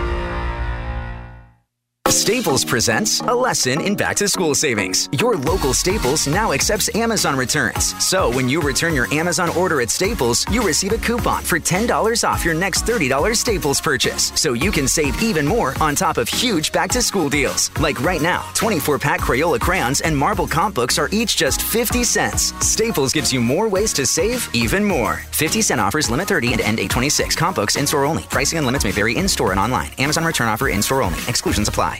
S22: Staples presents a lesson in back to school savings. Your local Staples now accepts Amazon returns. So when you return your Amazon order at Staples, you receive a coupon for $10 off your next $30 Staples purchase. So you can save even more on top of huge back to school deals. Like right now, 24 pack Crayola crayons and marble comp books are each just 50 cents. Staples gives you more ways to save even more. 50 cent offers limit 30 and end 826. Comp books in store only. Pricing and limits may vary in store and online. Amazon return offer in store only. Exclusions apply.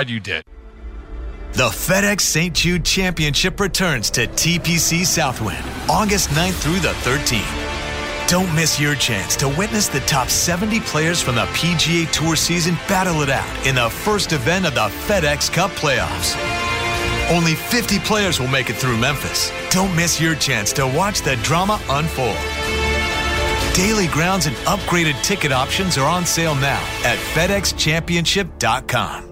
S23: you did.
S24: The FedEx St. Jude Championship returns to TPC Southwind August 9th through the 13th. Don't miss your chance to witness the top 70 players from the PGA Tour season battle it out in the first event of the FedEx Cup playoffs. Only 50 players will make it through Memphis. Don't miss your chance to watch the drama unfold. Daily grounds and upgraded ticket options are on sale now at FedExChampionship.com.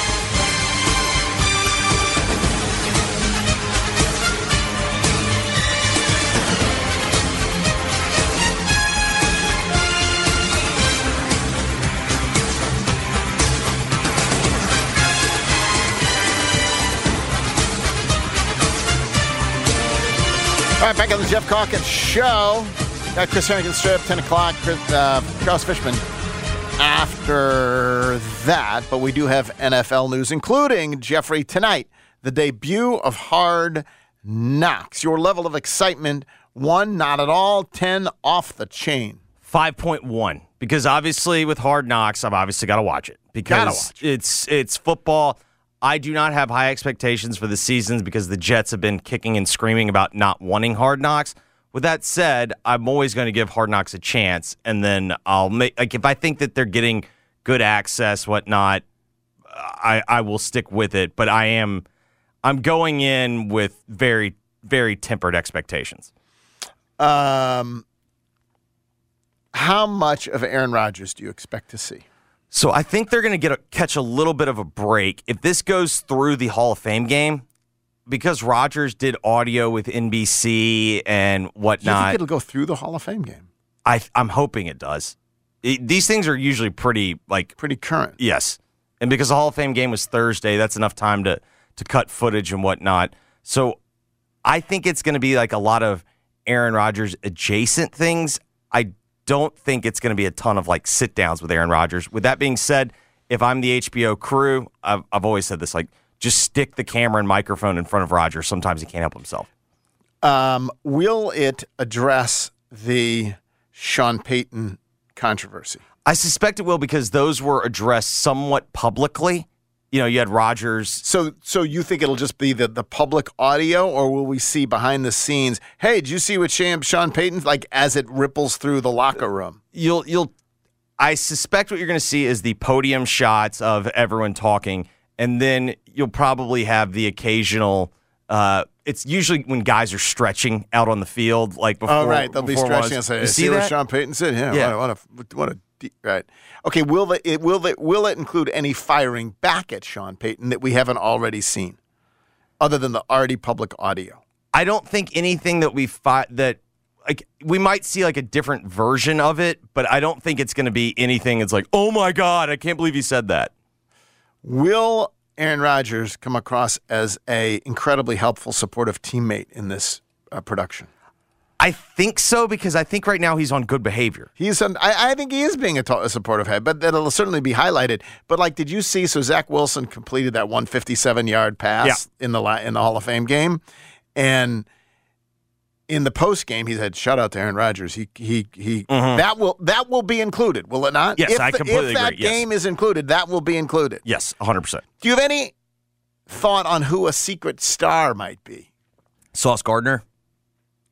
S5: All right, back on the Geoff Calkins Show. Got Chris Herrington straight up 10 o'clock. Chris, uh, Charles Fishman after that. But we do have NFL news, including, Jeffrey, tonight, the debut of Hard Knocks. Your level of excitement, one, not at all, 10, off the chain.
S6: 5.1 because obviously with Hard Knocks, I've obviously got to watch it because
S5: watch
S6: it's it's football. I do not have high expectations for the seasons because the Jets have been kicking and screaming about not wanting Hard Knocks. With that said, I'm always going to give Hard Knocks a chance, and then I'll make like if I think that they're getting good access, whatnot, I I will stick with it. But I am I'm going in with very very tempered expectations.
S5: Um, how much of Aaron Rodgers do you expect to see?
S6: So I think they're going to get a, catch a little bit of a break if this goes through the Hall of Fame game, because Rodgers did audio with NBC and
S5: Do you
S6: whatnot.
S5: think it'll go through the Hall of Fame game?
S6: I I'm hoping it does. It- these things are usually pretty like
S5: pretty current.
S6: Yes, and because the Hall of Fame game was Thursday, that's enough time to to cut footage and whatnot. So I think it's going to be like a lot of Aaron Rodgers adjacent things. I don't think it's going to be a ton of like sit downs with Aaron Rodgers. With that being said, if I'm the HBO crew, I've, I've always said this like just stick the camera and microphone in front of Rodgers. Sometimes he can't help himself.
S5: Um, will it address the Sean Payton controversy?
S6: I suspect it will because those were addressed somewhat publicly. You know, you had Rodgers.
S5: So, so you think it'll just be the, the public audio, or will we see behind the scenes? Hey, did you see what Sean, Sean Payton's like as it ripples through the locker room?
S6: You'll you'll. I suspect what you're going to see is the podium shots of everyone talking, and then you'll probably have the occasional. Uh, it's usually when guys are stretching out on the field, like before.
S5: oh, right, they'll be stretching say,
S6: You
S5: "See,
S6: see
S5: what? Sean Payton said? Yeah,
S6: Yeah.
S5: what a, what a, what a deep- right." Okay, will it, will it will it include any firing back at Sean Payton that we haven't already seen, other than the already public audio?
S6: I don't think anything that we fi- that like we might see like a different version of it, but I don't think it's going to be anything. It's like, oh my god, I can't believe you said that.
S5: Will Aaron Rodgers come across as a incredibly helpful, supportive teammate in this uh, production?
S6: I think so because I think right now he's on good behavior.
S5: He's, on, I, I think he is being a, supportive head, but that'll certainly be highlighted. But like, did you see? So Zach Wilson completed that 157 yard pass in the li- in the Hall of Fame game, and in the post game, he said, "Shout out to Aaron Rodgers." He he he. That will that will be included, will it not?
S6: Mm-hmm. Yes,
S5: if
S6: I
S5: the-
S6: completely
S5: If that
S6: agree, yes.
S5: game is included, that will be included.
S6: Yes, 100. percent
S5: Do you have any thought on who a secret star might be?
S6: Sauce Gardner,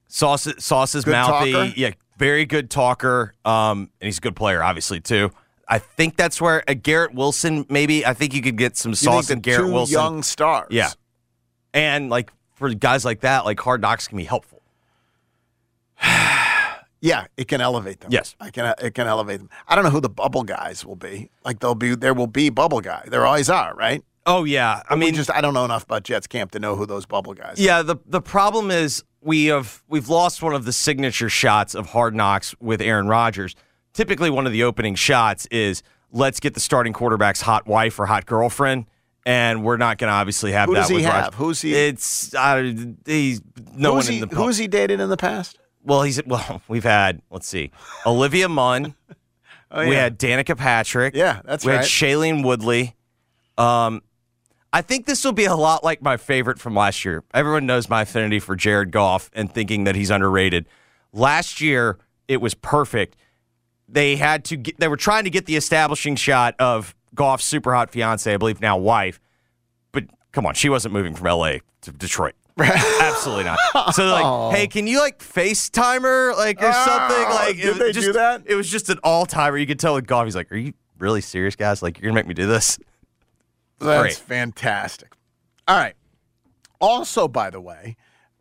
S6: Sauce Sauce is
S5: Good
S6: mouthy,
S5: talker?
S6: yeah, very good talker. Um, and he's a good player, obviously too. I think that's where uh, Garrett Wilson maybe. I think you could get some sauce in Garrett Wilson.
S5: young stars.
S6: Yeah, and like for guys like that, like hard knocks can be helpful.
S5: Yeah, it can elevate them.
S6: Yes.
S5: I can. It can elevate them. I don't know who the bubble guys will be. Like they'll be. There will be bubble guy. There always are, right?
S6: Oh yeah, I
S5: But
S6: mean,
S5: just I don't know enough about Jets camp to know who those bubble guys. are.
S6: Yeah, the the problem is we have we've lost one of the signature shots of Hard Knocks with Aaron Rodgers. Typically, one of the opening shots is let's get the starting quarterback's hot wife or hot girlfriend, and we're not going to obviously have
S5: Who
S6: that
S5: does he
S6: with
S5: have?
S6: Rodgers.
S5: Who's he-
S6: It's uh, he's no
S5: who's
S6: one
S5: he,
S6: in the
S5: Who's he dated in the past?
S6: well, he's well. We've had let's see, Olivia Munn.
S5: Oh, yeah.
S6: We had Danica Patrick.
S5: Yeah, that's
S6: we
S5: right.
S6: had Shailene Woodley. Um, I think this will be a lot like my favorite from last year. Everyone knows my affinity for Jared Goff and thinking that he's underrated. Last year, it was perfect. They had to get, they were trying to get the establishing shot of Goff's super hot fiance, I believe now wife. But come on, she wasn't moving from LA to Detroit. Absolutely not. So they're like, hey, can you like FaceTime her, like or something?
S5: Oh,
S6: Like,
S5: did
S6: it
S5: they
S6: just,
S5: do that?
S6: It was just an all timer. You could tell with Goff, he's like, "Are you really serious, guys? Like, you're gonna make me do this?"
S5: That's
S6: Great.
S5: fantastic. All right. Also, by the way,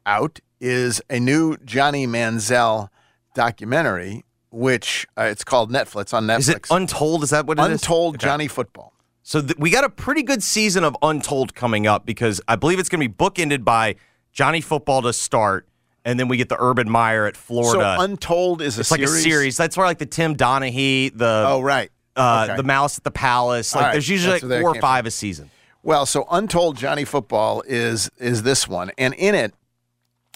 S5: out is a new Johnny Manziel documentary, which uh, it's called Netflix on Netflix.
S6: Is it Untold? Is that what it is?
S5: Untold Johnny Football.
S6: So th- we got a pretty good season of Untold coming up because I believe it's going to be bookended by Johnny Football to start, and then we get the Urban Meyer at Florida.
S5: So Untold is a
S6: it's like
S5: series.
S6: a series. That's where like the Tim Donaghy, the
S5: Oh, right.
S6: Uh,
S5: Okay.
S6: the Mouse at the Palace. Like
S5: right.
S6: there's usually
S5: That's
S6: like four or five a season.
S5: Well, so Untold Johnny Football is is this one, and in it,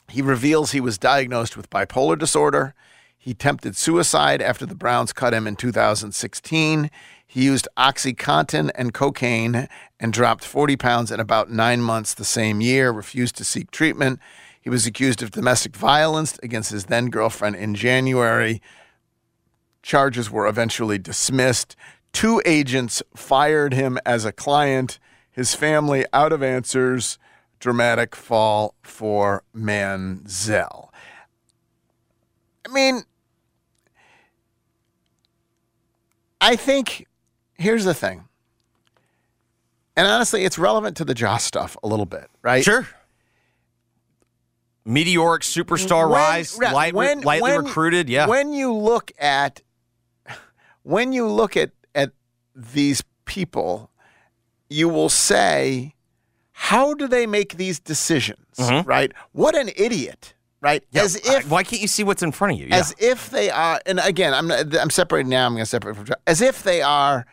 S5: he reveals he was diagnosed with bipolar disorder. He attempted suicide after the Browns cut him in 2016. He used OxyContin and cocaine and dropped 40 pounds in about nine months the same year. Refused to seek treatment. He was accused of domestic violence against his then girlfriend in January. Charges were eventually dismissed. Two agents fired him as a client. His family out of answers. Dramatic fall for Manziel. I mean, I think here's the thing. And honestly, it's relevant to the Ja's stuff a little bit, right?
S6: Sure. Meteoric superstar
S5: When-
S6: rise, light,
S5: when-
S6: lightly
S5: when-
S6: recruited. Yeah.
S5: When you look at when you look at at these people, you will say, how do they make these decisions?
S6: Mhm.
S5: Right? What an idiot! Right?
S6: Yeah,
S5: As if
S6: why can't you see what's in front of you? Yeah.
S5: as if they are and again i'm i'm separating now i'm going to separate from as if they are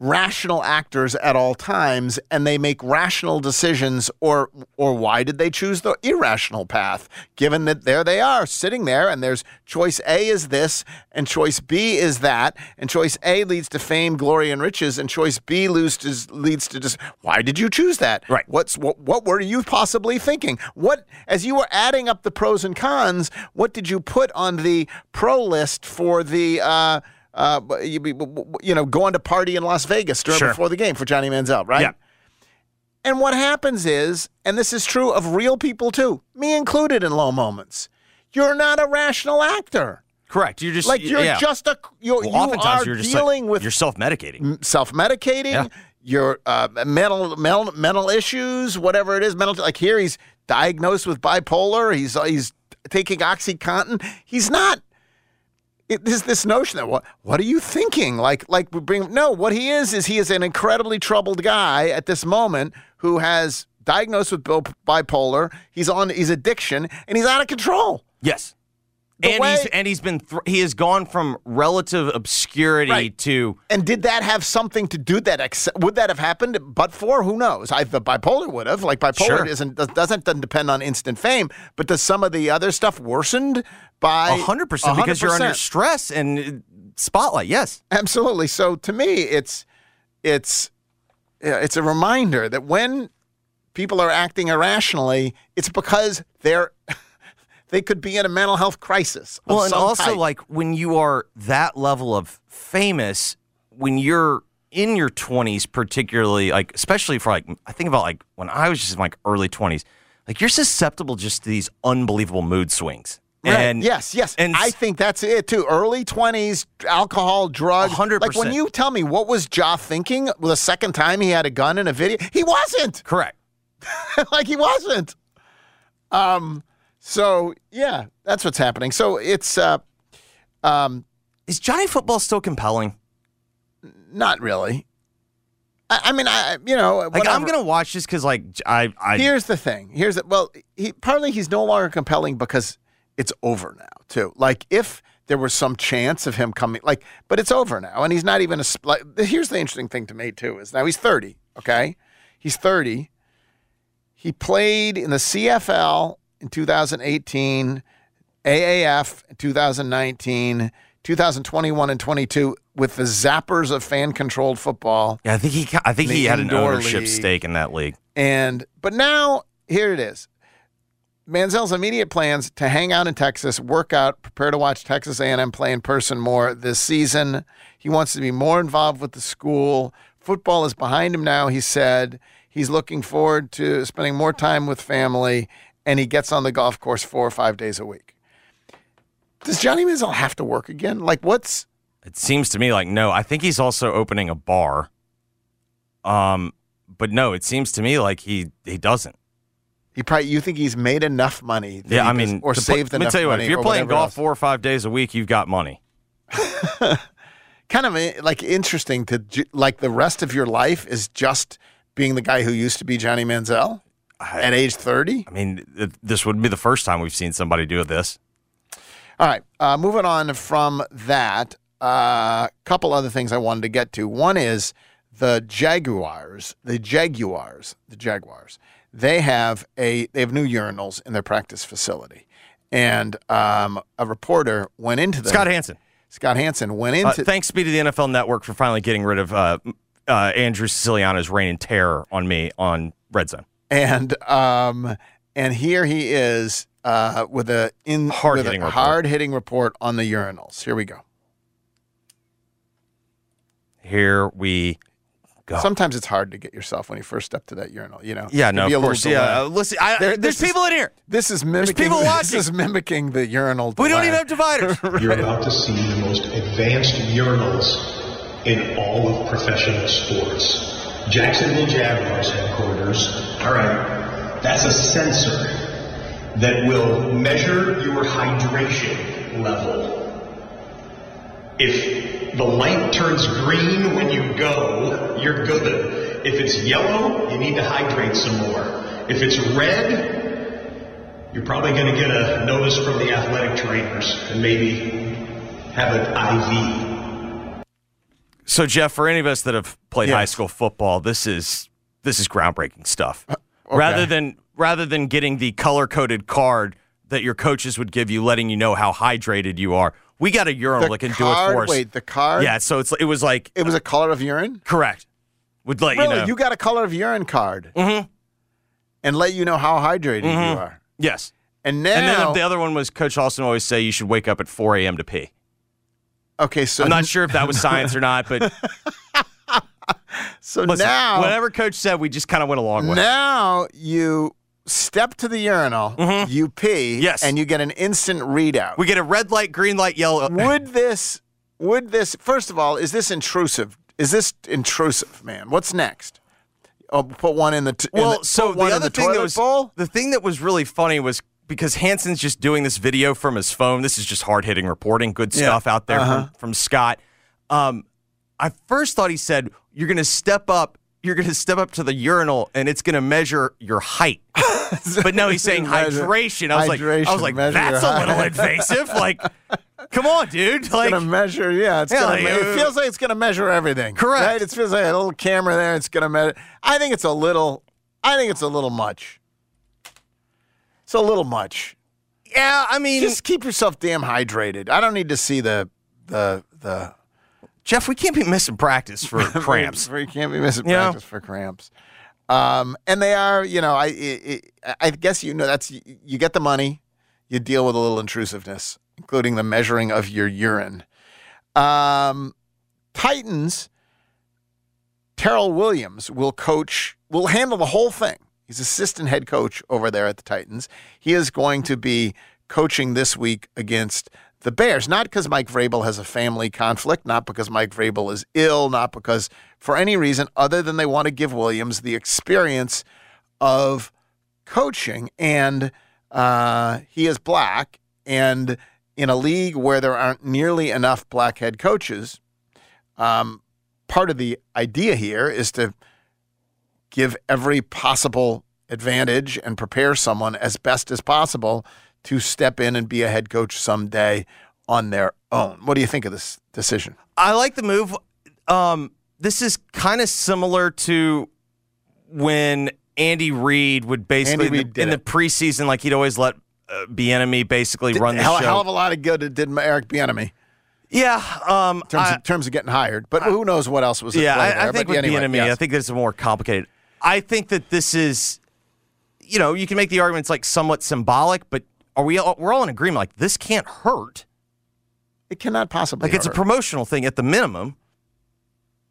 S5: rational actors at all times and they make rational decisions or or why did they choose the irrational path given that there they are sitting there and there's choice A is this and choice B is that and choice A leads to fame glory and riches and choice B leads to leads to just why did you choose that? Right. What's what what were you possibly thinking? What as you were adding up the pros and cons what did you put on the pro list for the uh uh, you, you know, going to party in Las Vegas during,
S6: Sure.
S5: before the game for Johnny Manziel, right?
S6: Yeah.
S5: And what happens is, and this is true of real people too, me included in low moments, you're not a rational actor.
S6: Correct. You're just
S5: like you're
S6: yeah.
S5: just a you're,
S6: Well,
S5: you
S6: oftentimes
S5: are
S6: you're just
S5: dealing
S6: like,
S5: with
S6: you're self-medicating.
S5: self-medicating,
S6: Yeah.
S5: your uh, mental, mental mental issues, whatever it is, mental. Like here, he's diagnosed with bipolar. He's he's taking OxyContin. He's not. It, there's this notion that what what are you thinking? Like like we bring no. What he is is he is an incredibly troubled guy at this moment who has diagnosed with bipolar. He's on he's addiction and he's out of control.
S6: Yes.
S5: The
S6: and
S5: way-
S6: he's and he's been thr he has gone from relative obscurity
S5: Right.
S6: to
S5: And did that have something to do that? Ex- would that have happened? But for who knows? I, the bipolar would have. Like bipolar
S6: Sure.
S5: isn't does- doesn't doesn't depend on instant fame. But does some of the other stuff worsened by
S6: a hundred percent because you're under stress and spotlight. Yes.
S5: Absolutely. So to me, it's it's it's a reminder that when people are acting irrationally, it's because they're they could be in a mental health crisis.
S6: Well, and also
S5: type.
S6: like when you are that level of famous, when you're in your 20s, particularly like especially for like I think about like when I was just in like early 20s, like you're susceptible just to these unbelievable mood swings.
S5: Right.
S6: And
S5: yes, yes.
S6: and
S5: I think that's it too. Early twenties, alcohol, drugs.
S6: 100%.
S5: Like when you tell me what was Ja thinking the second time he had a gun in a video, he wasn't.
S6: correct.
S5: like he wasn't. Um. So yeah, that's what's happening. So it's uh, um,
S6: Is Johnny Football still compelling?
S5: not really. I, I mean, I you know,
S6: Like I'm gonna watch this because like I I
S5: Here's the thing. Here's the, well, he partly he's no longer compelling because it's over now too. Like if there was some chance of him coming, like, but it's over now, and he's not even a. Like, here's the interesting thing to me too is now he's 30. Okay, he's 30. He played in the CFL in 2018, AAF in 2019, 2021 and 22 with the zappers of fan-controlled football.
S6: yeah I think he I think he had an ownership
S5: league.
S6: stake in that league.
S5: And but now here it is. Manziel's immediate plans to hang out in Texas, work out, prepare to watch Texas A&M play in person more this season. He wants to be more involved with the school. Football is behind him now, he said. He's looking forward to spending more time with family and he gets on the golf course 4 or 5 days a week. Does Johnny Manziel have to work again? Like what's
S6: It seems to me like no. I think he's also opening a bar. Um, but no, it seems to me like he he doesn't.
S5: he probably you think he's made enough money that
S6: Yeah, I
S5: does-
S6: mean,
S5: or
S6: to put-
S5: saved
S6: Let me
S5: enough
S6: tell you what: if you're playing golf
S5: else.
S6: four or five days a week, you've got money.
S5: kind of like interesting to like the rest of your life is just being the guy who used to be Johnny Manziel at age 30.
S6: I mean, this would be the first time we've seen somebody do this.
S5: All right, uh, moving on from that, a uh, couple other things I wanted to get to. One is the Jaguars, the Jaguars, the Jaguars. They have a they have new urinals in their practice facility, and um, a reporter went into the
S6: Scott Hanson.
S5: Scott Hanson went
S6: Uh,
S5: into
S6: thanks be to the NFL Network for finally getting rid of uh, uh, Andrew Siciliano's reign and terror on me on Red Zone.
S5: And um and here he is uh with a in
S6: Hard-hitting report.
S5: hard hitting report on the urinals. Here we go.
S6: Here we go.
S5: Sometimes it's hard to get yourself when you first step to that urinal. You know.
S6: yeah, no, of course. Yeah, uh, listen, I,
S5: There-
S6: there's
S5: this is-
S6: people in here.
S5: This is mimicking.
S6: There's people
S5: This
S6: watching.
S5: is mimicking the urinal.
S6: We don't even have dividers.
S24: You're about to see the most advanced urinals in all of professional sports. Jacksonville Jaguars headquarters. All right, that's a sensor that will measure your hydration level. If the light turns green when you go, you're good. If it's yellow, you need to hydrate some more. If it's red, you're probably going to get a notice from the athletic trainers and maybe have an IV.
S6: So, Jeff, for any of us that have played
S24: Yes.
S6: high school football, this is this is groundbreaking stuff. Rather than rather than getting the color coded card that your coaches would give you, letting you know how hydrated you are, we got a urinal
S5: The
S6: that can do it for us.
S5: Wait, the card?
S6: Yeah, so it's it was like
S5: It was a color of urine.
S6: correct. Would let
S5: Really,
S6: you know.
S5: You got a color of urine card,
S6: mm-hmm.
S5: and let you know how hydrated
S6: Mhm.
S5: you are.
S6: Yes.
S5: And now,
S6: and then the other one was Coach Austin always say you should wake up at 4 a.m. to pee.
S5: Okay, so
S6: I'm not sure if that was science or not, but
S5: So
S6: Listen,
S5: now,
S6: whatever coach said, we just kind of went along with. it.
S5: now you step to the urinal, you pee,
S6: Mm-hmm. Yes.
S5: and you get an instant readout.
S6: We get a red light, green light, yellow.
S5: would this? Would this? First of all, is this intrusive? Is this intrusive, man? What's next? Oh, put one in the. T- in
S6: Well,
S5: the,
S6: so the other
S5: the
S6: thing that was
S5: bowl.
S6: the thing that was really funny was because Hanson's just doing this video from his phone. This is just hard hitting reporting. Good
S5: Yeah.
S6: stuff out there
S5: Uh-huh.
S6: from, from Scott. Um, I first thought he said you're going to step up. You're going to step up to the urinal and it's going to measure your height. but no, he's saying
S5: Measure-
S6: hydration. I was like, I was like, that's a little
S5: height."
S6: invasive. Like, come on, dude.
S5: It's
S6: Like,
S5: gonna measure. Yeah, it's
S6: Yeah,
S5: gonna.
S6: like,
S5: it feels like it's gonna measure everything.
S6: Correct.
S5: Right? It feels like a little camera there. It's gonna measure. I think it's a little. I think it's a little much. It's a little much.
S6: yeah, I mean,
S5: Just keep yourself damn hydrated. I don't need to see the the the
S6: Jeff, we can't be missing practice for cramps.
S5: You can't be missing
S6: Yeah.
S5: practice for cramps. Um, and they are, you know, I, I, I I guess you know that's you get the money, you deal with a little intrusiveness, including the measuring of your urine. Um, Titans. Terrell Williams will coach, will handle the whole thing. He's assistant head coach over there at the Titans. He is going to be coaching this week against the Bears, not because Mike Vrabel has a family conflict, not because Mike Vrabel is ill, not because for any reason other than they want to give Williams the experience of coaching. And uh, he is black. And in a league where there aren't nearly enough black head coaches, um, part of the idea here is to give every possible advantage and prepare someone as best as possible to step in and be a head coach someday on their own. What do you think of this decision?
S6: I like the move. Um, this is kind of similar to when Andy Reid would basically
S5: Reid did
S6: in the preseason, like he'd always let uh, Bieniemy basically run the
S5: hell,
S6: show.
S5: hell of a lot of good it did Eric Bieniemy
S6: yeah, um,
S5: in terms,
S6: I-
S5: of, terms of getting hired, but who knows what else was
S6: yeah.
S5: play
S6: I,
S5: there.
S6: I think
S5: but
S6: with
S5: anyway,
S6: Bieniemy,
S5: yes.
S6: I think is more complicated. I think that this is, you know, you can make the arguments like somewhat symbolic, but are we? All, we're all in agreement. Like this can't hurt.
S5: it cannot possibly.
S6: Like it's a promotional thing at the minimum.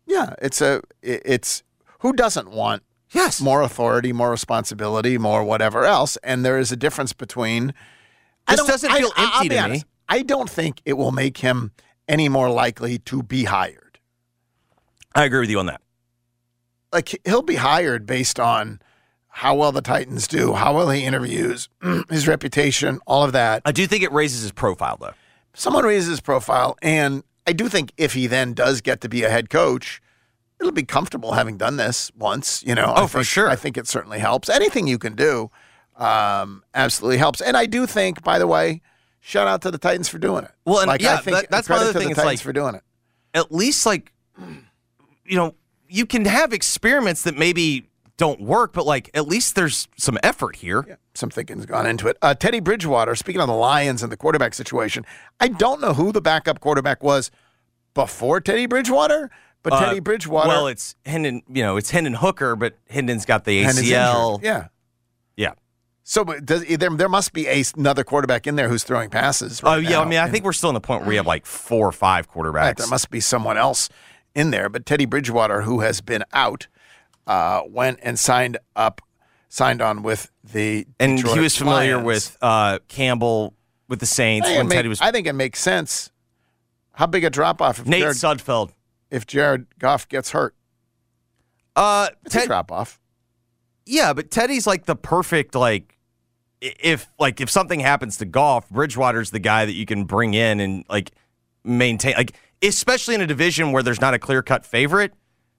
S5: Yeah, it's a it- it's who doesn't want
S6: yes
S5: more authority, more responsibility, more whatever else, and there is a difference between.
S6: This doesn't feel
S5: I-
S6: empty to
S5: honest.
S6: me.
S5: I don't think it will make him any more likely to be hired.
S6: I agree with you on that.
S5: Like he'll be hired based on how well the Titans do, how well he interviews, his reputation, all of that.
S6: I do think it raises his profile though.
S5: someone raises his profile, and I do think if he then does get to be a head coach, it'll be comfortable having done this once. You know,
S6: Oh, for sure.
S5: I think it certainly helps. Anything you can do um, absolutely helps, and I do think, by the way, shout out to the Titans for doing it.
S6: Well, and
S5: like,
S6: yeah,
S5: I think
S6: that- that's my of.
S5: The Titans
S6: like-
S5: for doing it.
S6: At least like, you know, you can have experiments that maybe don't work, but like at least there's some effort here.
S5: Some thinking's gone into it. Uh, Teddy Bridgewater, speaking on the Lions and the quarterback situation, I don't know who the backup quarterback was before Teddy Bridgewater, but
S6: Uh,
S5: Teddy Bridgewater.
S6: Well, it's Hendon. You know, it's Hendon Hooker, but Hendon's got the ACL.
S5: Yeah.
S6: Yeah.
S5: So but does, there, there must be a, another quarterback in there who's throwing passes.
S6: Oh
S5: Right
S6: yeah. I mean, I think we're still in the point where we have like four or five quarterbacks.
S5: Right, there must be someone else in there. But Teddy Bridgewater, who has been out, uh, went and signed up, signed on with the
S6: and
S5: Detroit
S6: he was familiar
S5: Lions.
S6: with uh, Campbell with the Saints when
S5: make-
S6: Teddy was
S5: I think it makes sense. How big a drop off if
S6: Nate
S5: Jared,
S6: Sudfeld.
S5: if Jared Goff gets hurt?
S6: Uh,
S5: It's a drop off.
S6: Yeah, but Teddy's like the perfect like if like if something happens to Goff, Bridgewater's the guy that you can bring in and like maintain like especially in a division where there's not a clear cut favorite.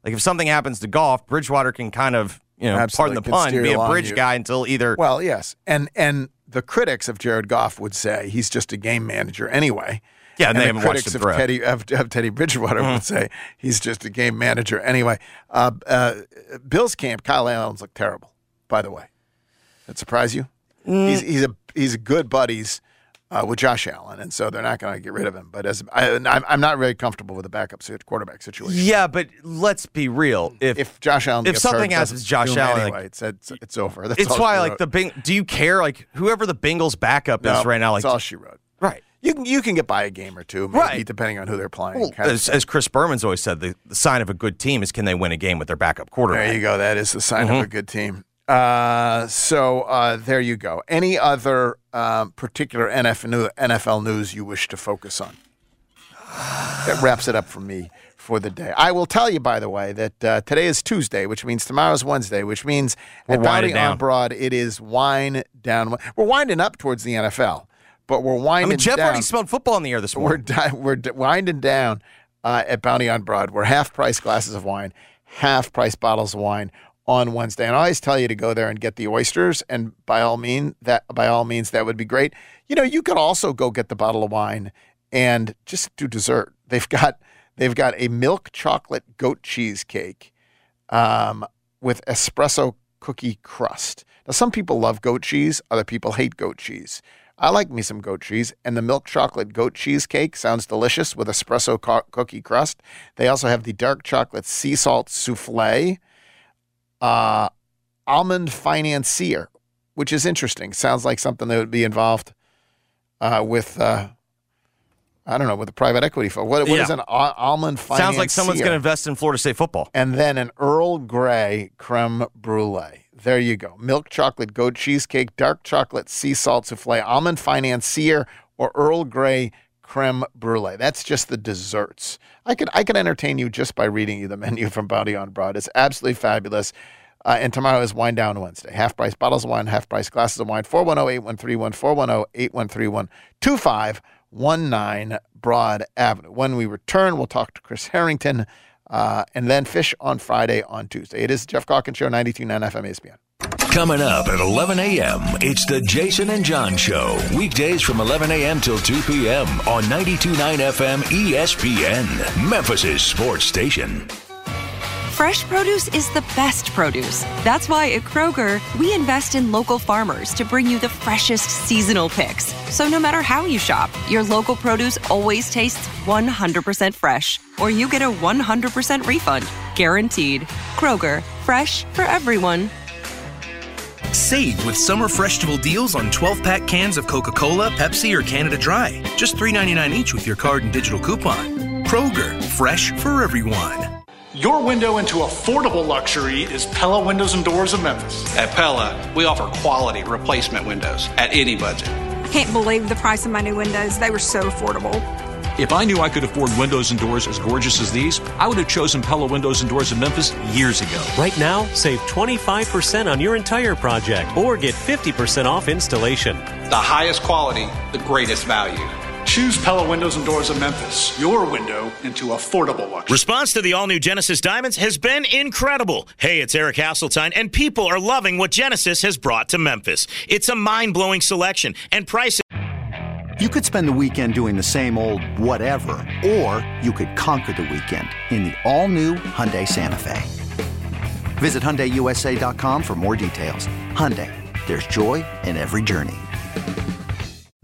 S6: Like if something happens to Goff, Bridgewater can kind of you know
S5: Absolutely,
S6: pardon the pun, be a bridge
S5: you.
S6: guy until either
S5: Well, yes, and and the critics of Jared Goff would say he's just a game manager anyway.
S6: Yeah, and they
S5: the
S6: haven't watched
S5: critics
S6: him
S5: of
S6: throw.
S5: Teddy of, of Teddy Bridgewater
S6: Mhm.
S5: would say he's just a game manager anyway. Uh, uh, Bill's camp, Kyle Allen's look terrible. By the way, that surprise you?
S6: Mm.
S5: He's he's a he's good buddies uh, with Josh Allen, and so they're not going to get rid of him. But as I, I'm, I'm not very comfortable with the backup quarterback situation.
S6: Yeah, but let's be real. If
S5: if Josh Allen
S6: if something happens, Josh Allen,
S5: anyway,
S6: like,
S5: it's, it's it's over. That's
S6: it's why like the Bing. Do you care like whoever the Bengals backup
S5: No,
S6: is right now? Like
S5: that's all she wrote.
S6: Right.
S5: You can you can get by a game or two, maybe,
S6: Right.
S5: depending on who they're playing.
S6: Well,
S5: Kind of
S6: as, as Chris Berman's always said, the, the sign of a good team is can they win a game with their backup quarterback.
S5: There you go. That is the sign
S6: Mhm.
S5: of a good team. Uh, so uh, there you go. Any other um, particular NFL, NFL news you wish to focus on? That wraps it up for me for the day. I will tell you, by the way, that uh, today is Tuesday, which means tomorrow's Wednesday, which means
S6: We're
S5: at Bounty on. Broad, it is wine down. We're winding up towards the NFL, but we're winding down.
S6: I mean, Jeff
S5: down.
S6: already smelled football in the air this
S5: We're
S6: morning.
S5: di- we're d- winding down uh, at Bounty on Broad. We're half price glasses of wine, half price bottles of wine on Wednesday. And I always tell you to go there and get the oysters. And by all mean that by all means that would be great. You know, you could also go get the bottle of wine and just do dessert. They've got they've got a milk chocolate goat cheesecake um, with espresso cookie crust. Now, some people love goat cheese, other people hate goat cheese. I like me some goat cheese, and the milk chocolate goat cheesecake sounds delicious with espresso co- cookie crust. They also have the dark chocolate sea salt souffle, uh, almond financier, which is interesting. Sounds like something that would be involved uh, with, uh, I don't know, with a private equity fund. What, what is
S6: Yeah.
S5: an al- almond financier?
S6: Sounds like someone's going to invest in Florida State football.
S5: and then an Earl Grey creme brulee. There you go. Milk chocolate goat cheesecake, dark chocolate sea salt souffle, almond financier, or Earl Grey creme brulee. That's just the desserts. I could I could entertain you just by reading you the menu from Bounty on Broad. It's absolutely fabulous. Uh, and tomorrow is Wine Down Wednesday. Half price bottles of wine, half price glasses of wine. 410 8131 410 8131 2519 Broad Avenue. When we return, we'll talk to Chris Herrington uh, and then Fish on Friday on Tuesday. It is Geoff Calkins Show, 92.9 FM ESPN.
S2: Coming up at 11 a.m., it's the Jason and John Show. Weekdays from 11 a.m. till 2 p.m. on 92.9 FM ESPN, Memphis' sports station.
S25: Fresh produce is the best produce. That's why at Kroger, we invest in local farmers to bring you the freshest seasonal picks. So no matter how you shop, your local produce always tastes 100% fresh, or you get a 100% refund. Guaranteed. Kroger, fresh for everyone.
S26: Save with summer festival deals on 12 pack cans of Coca Cola, Pepsi, or Canada Dry. Just $3.99 each with your card and digital coupon. Kroger, fresh for everyone.
S27: Your window into affordable luxury is Pella Windows and Doors of Memphis.
S28: At Pella, we offer quality replacement windows at any budget.
S29: Can't believe the price of my new windows. They were so affordable.
S30: If I knew I could afford windows and doors as gorgeous as these, I would have chosen Pella Windows and Doors of Memphis years ago.
S31: Right now, save 25% on your entire project or get 50% off installation.
S28: The highest quality, the greatest value.
S27: Choose Pella Windows and Doors of Memphis, your window into affordable luxury.
S32: Response to the all new Genesis Diamonds has been incredible. Hey, it's Eric Hasseltine, and people are loving what Genesis has brought to Memphis. It's a mind blowing selection and price.
S12: You could spend the weekend doing the same old whatever, or you could conquer the weekend in the all-new Hyundai Santa Fe. Visit HyundaiUSA.com for more details. Hyundai, there's joy in every journey.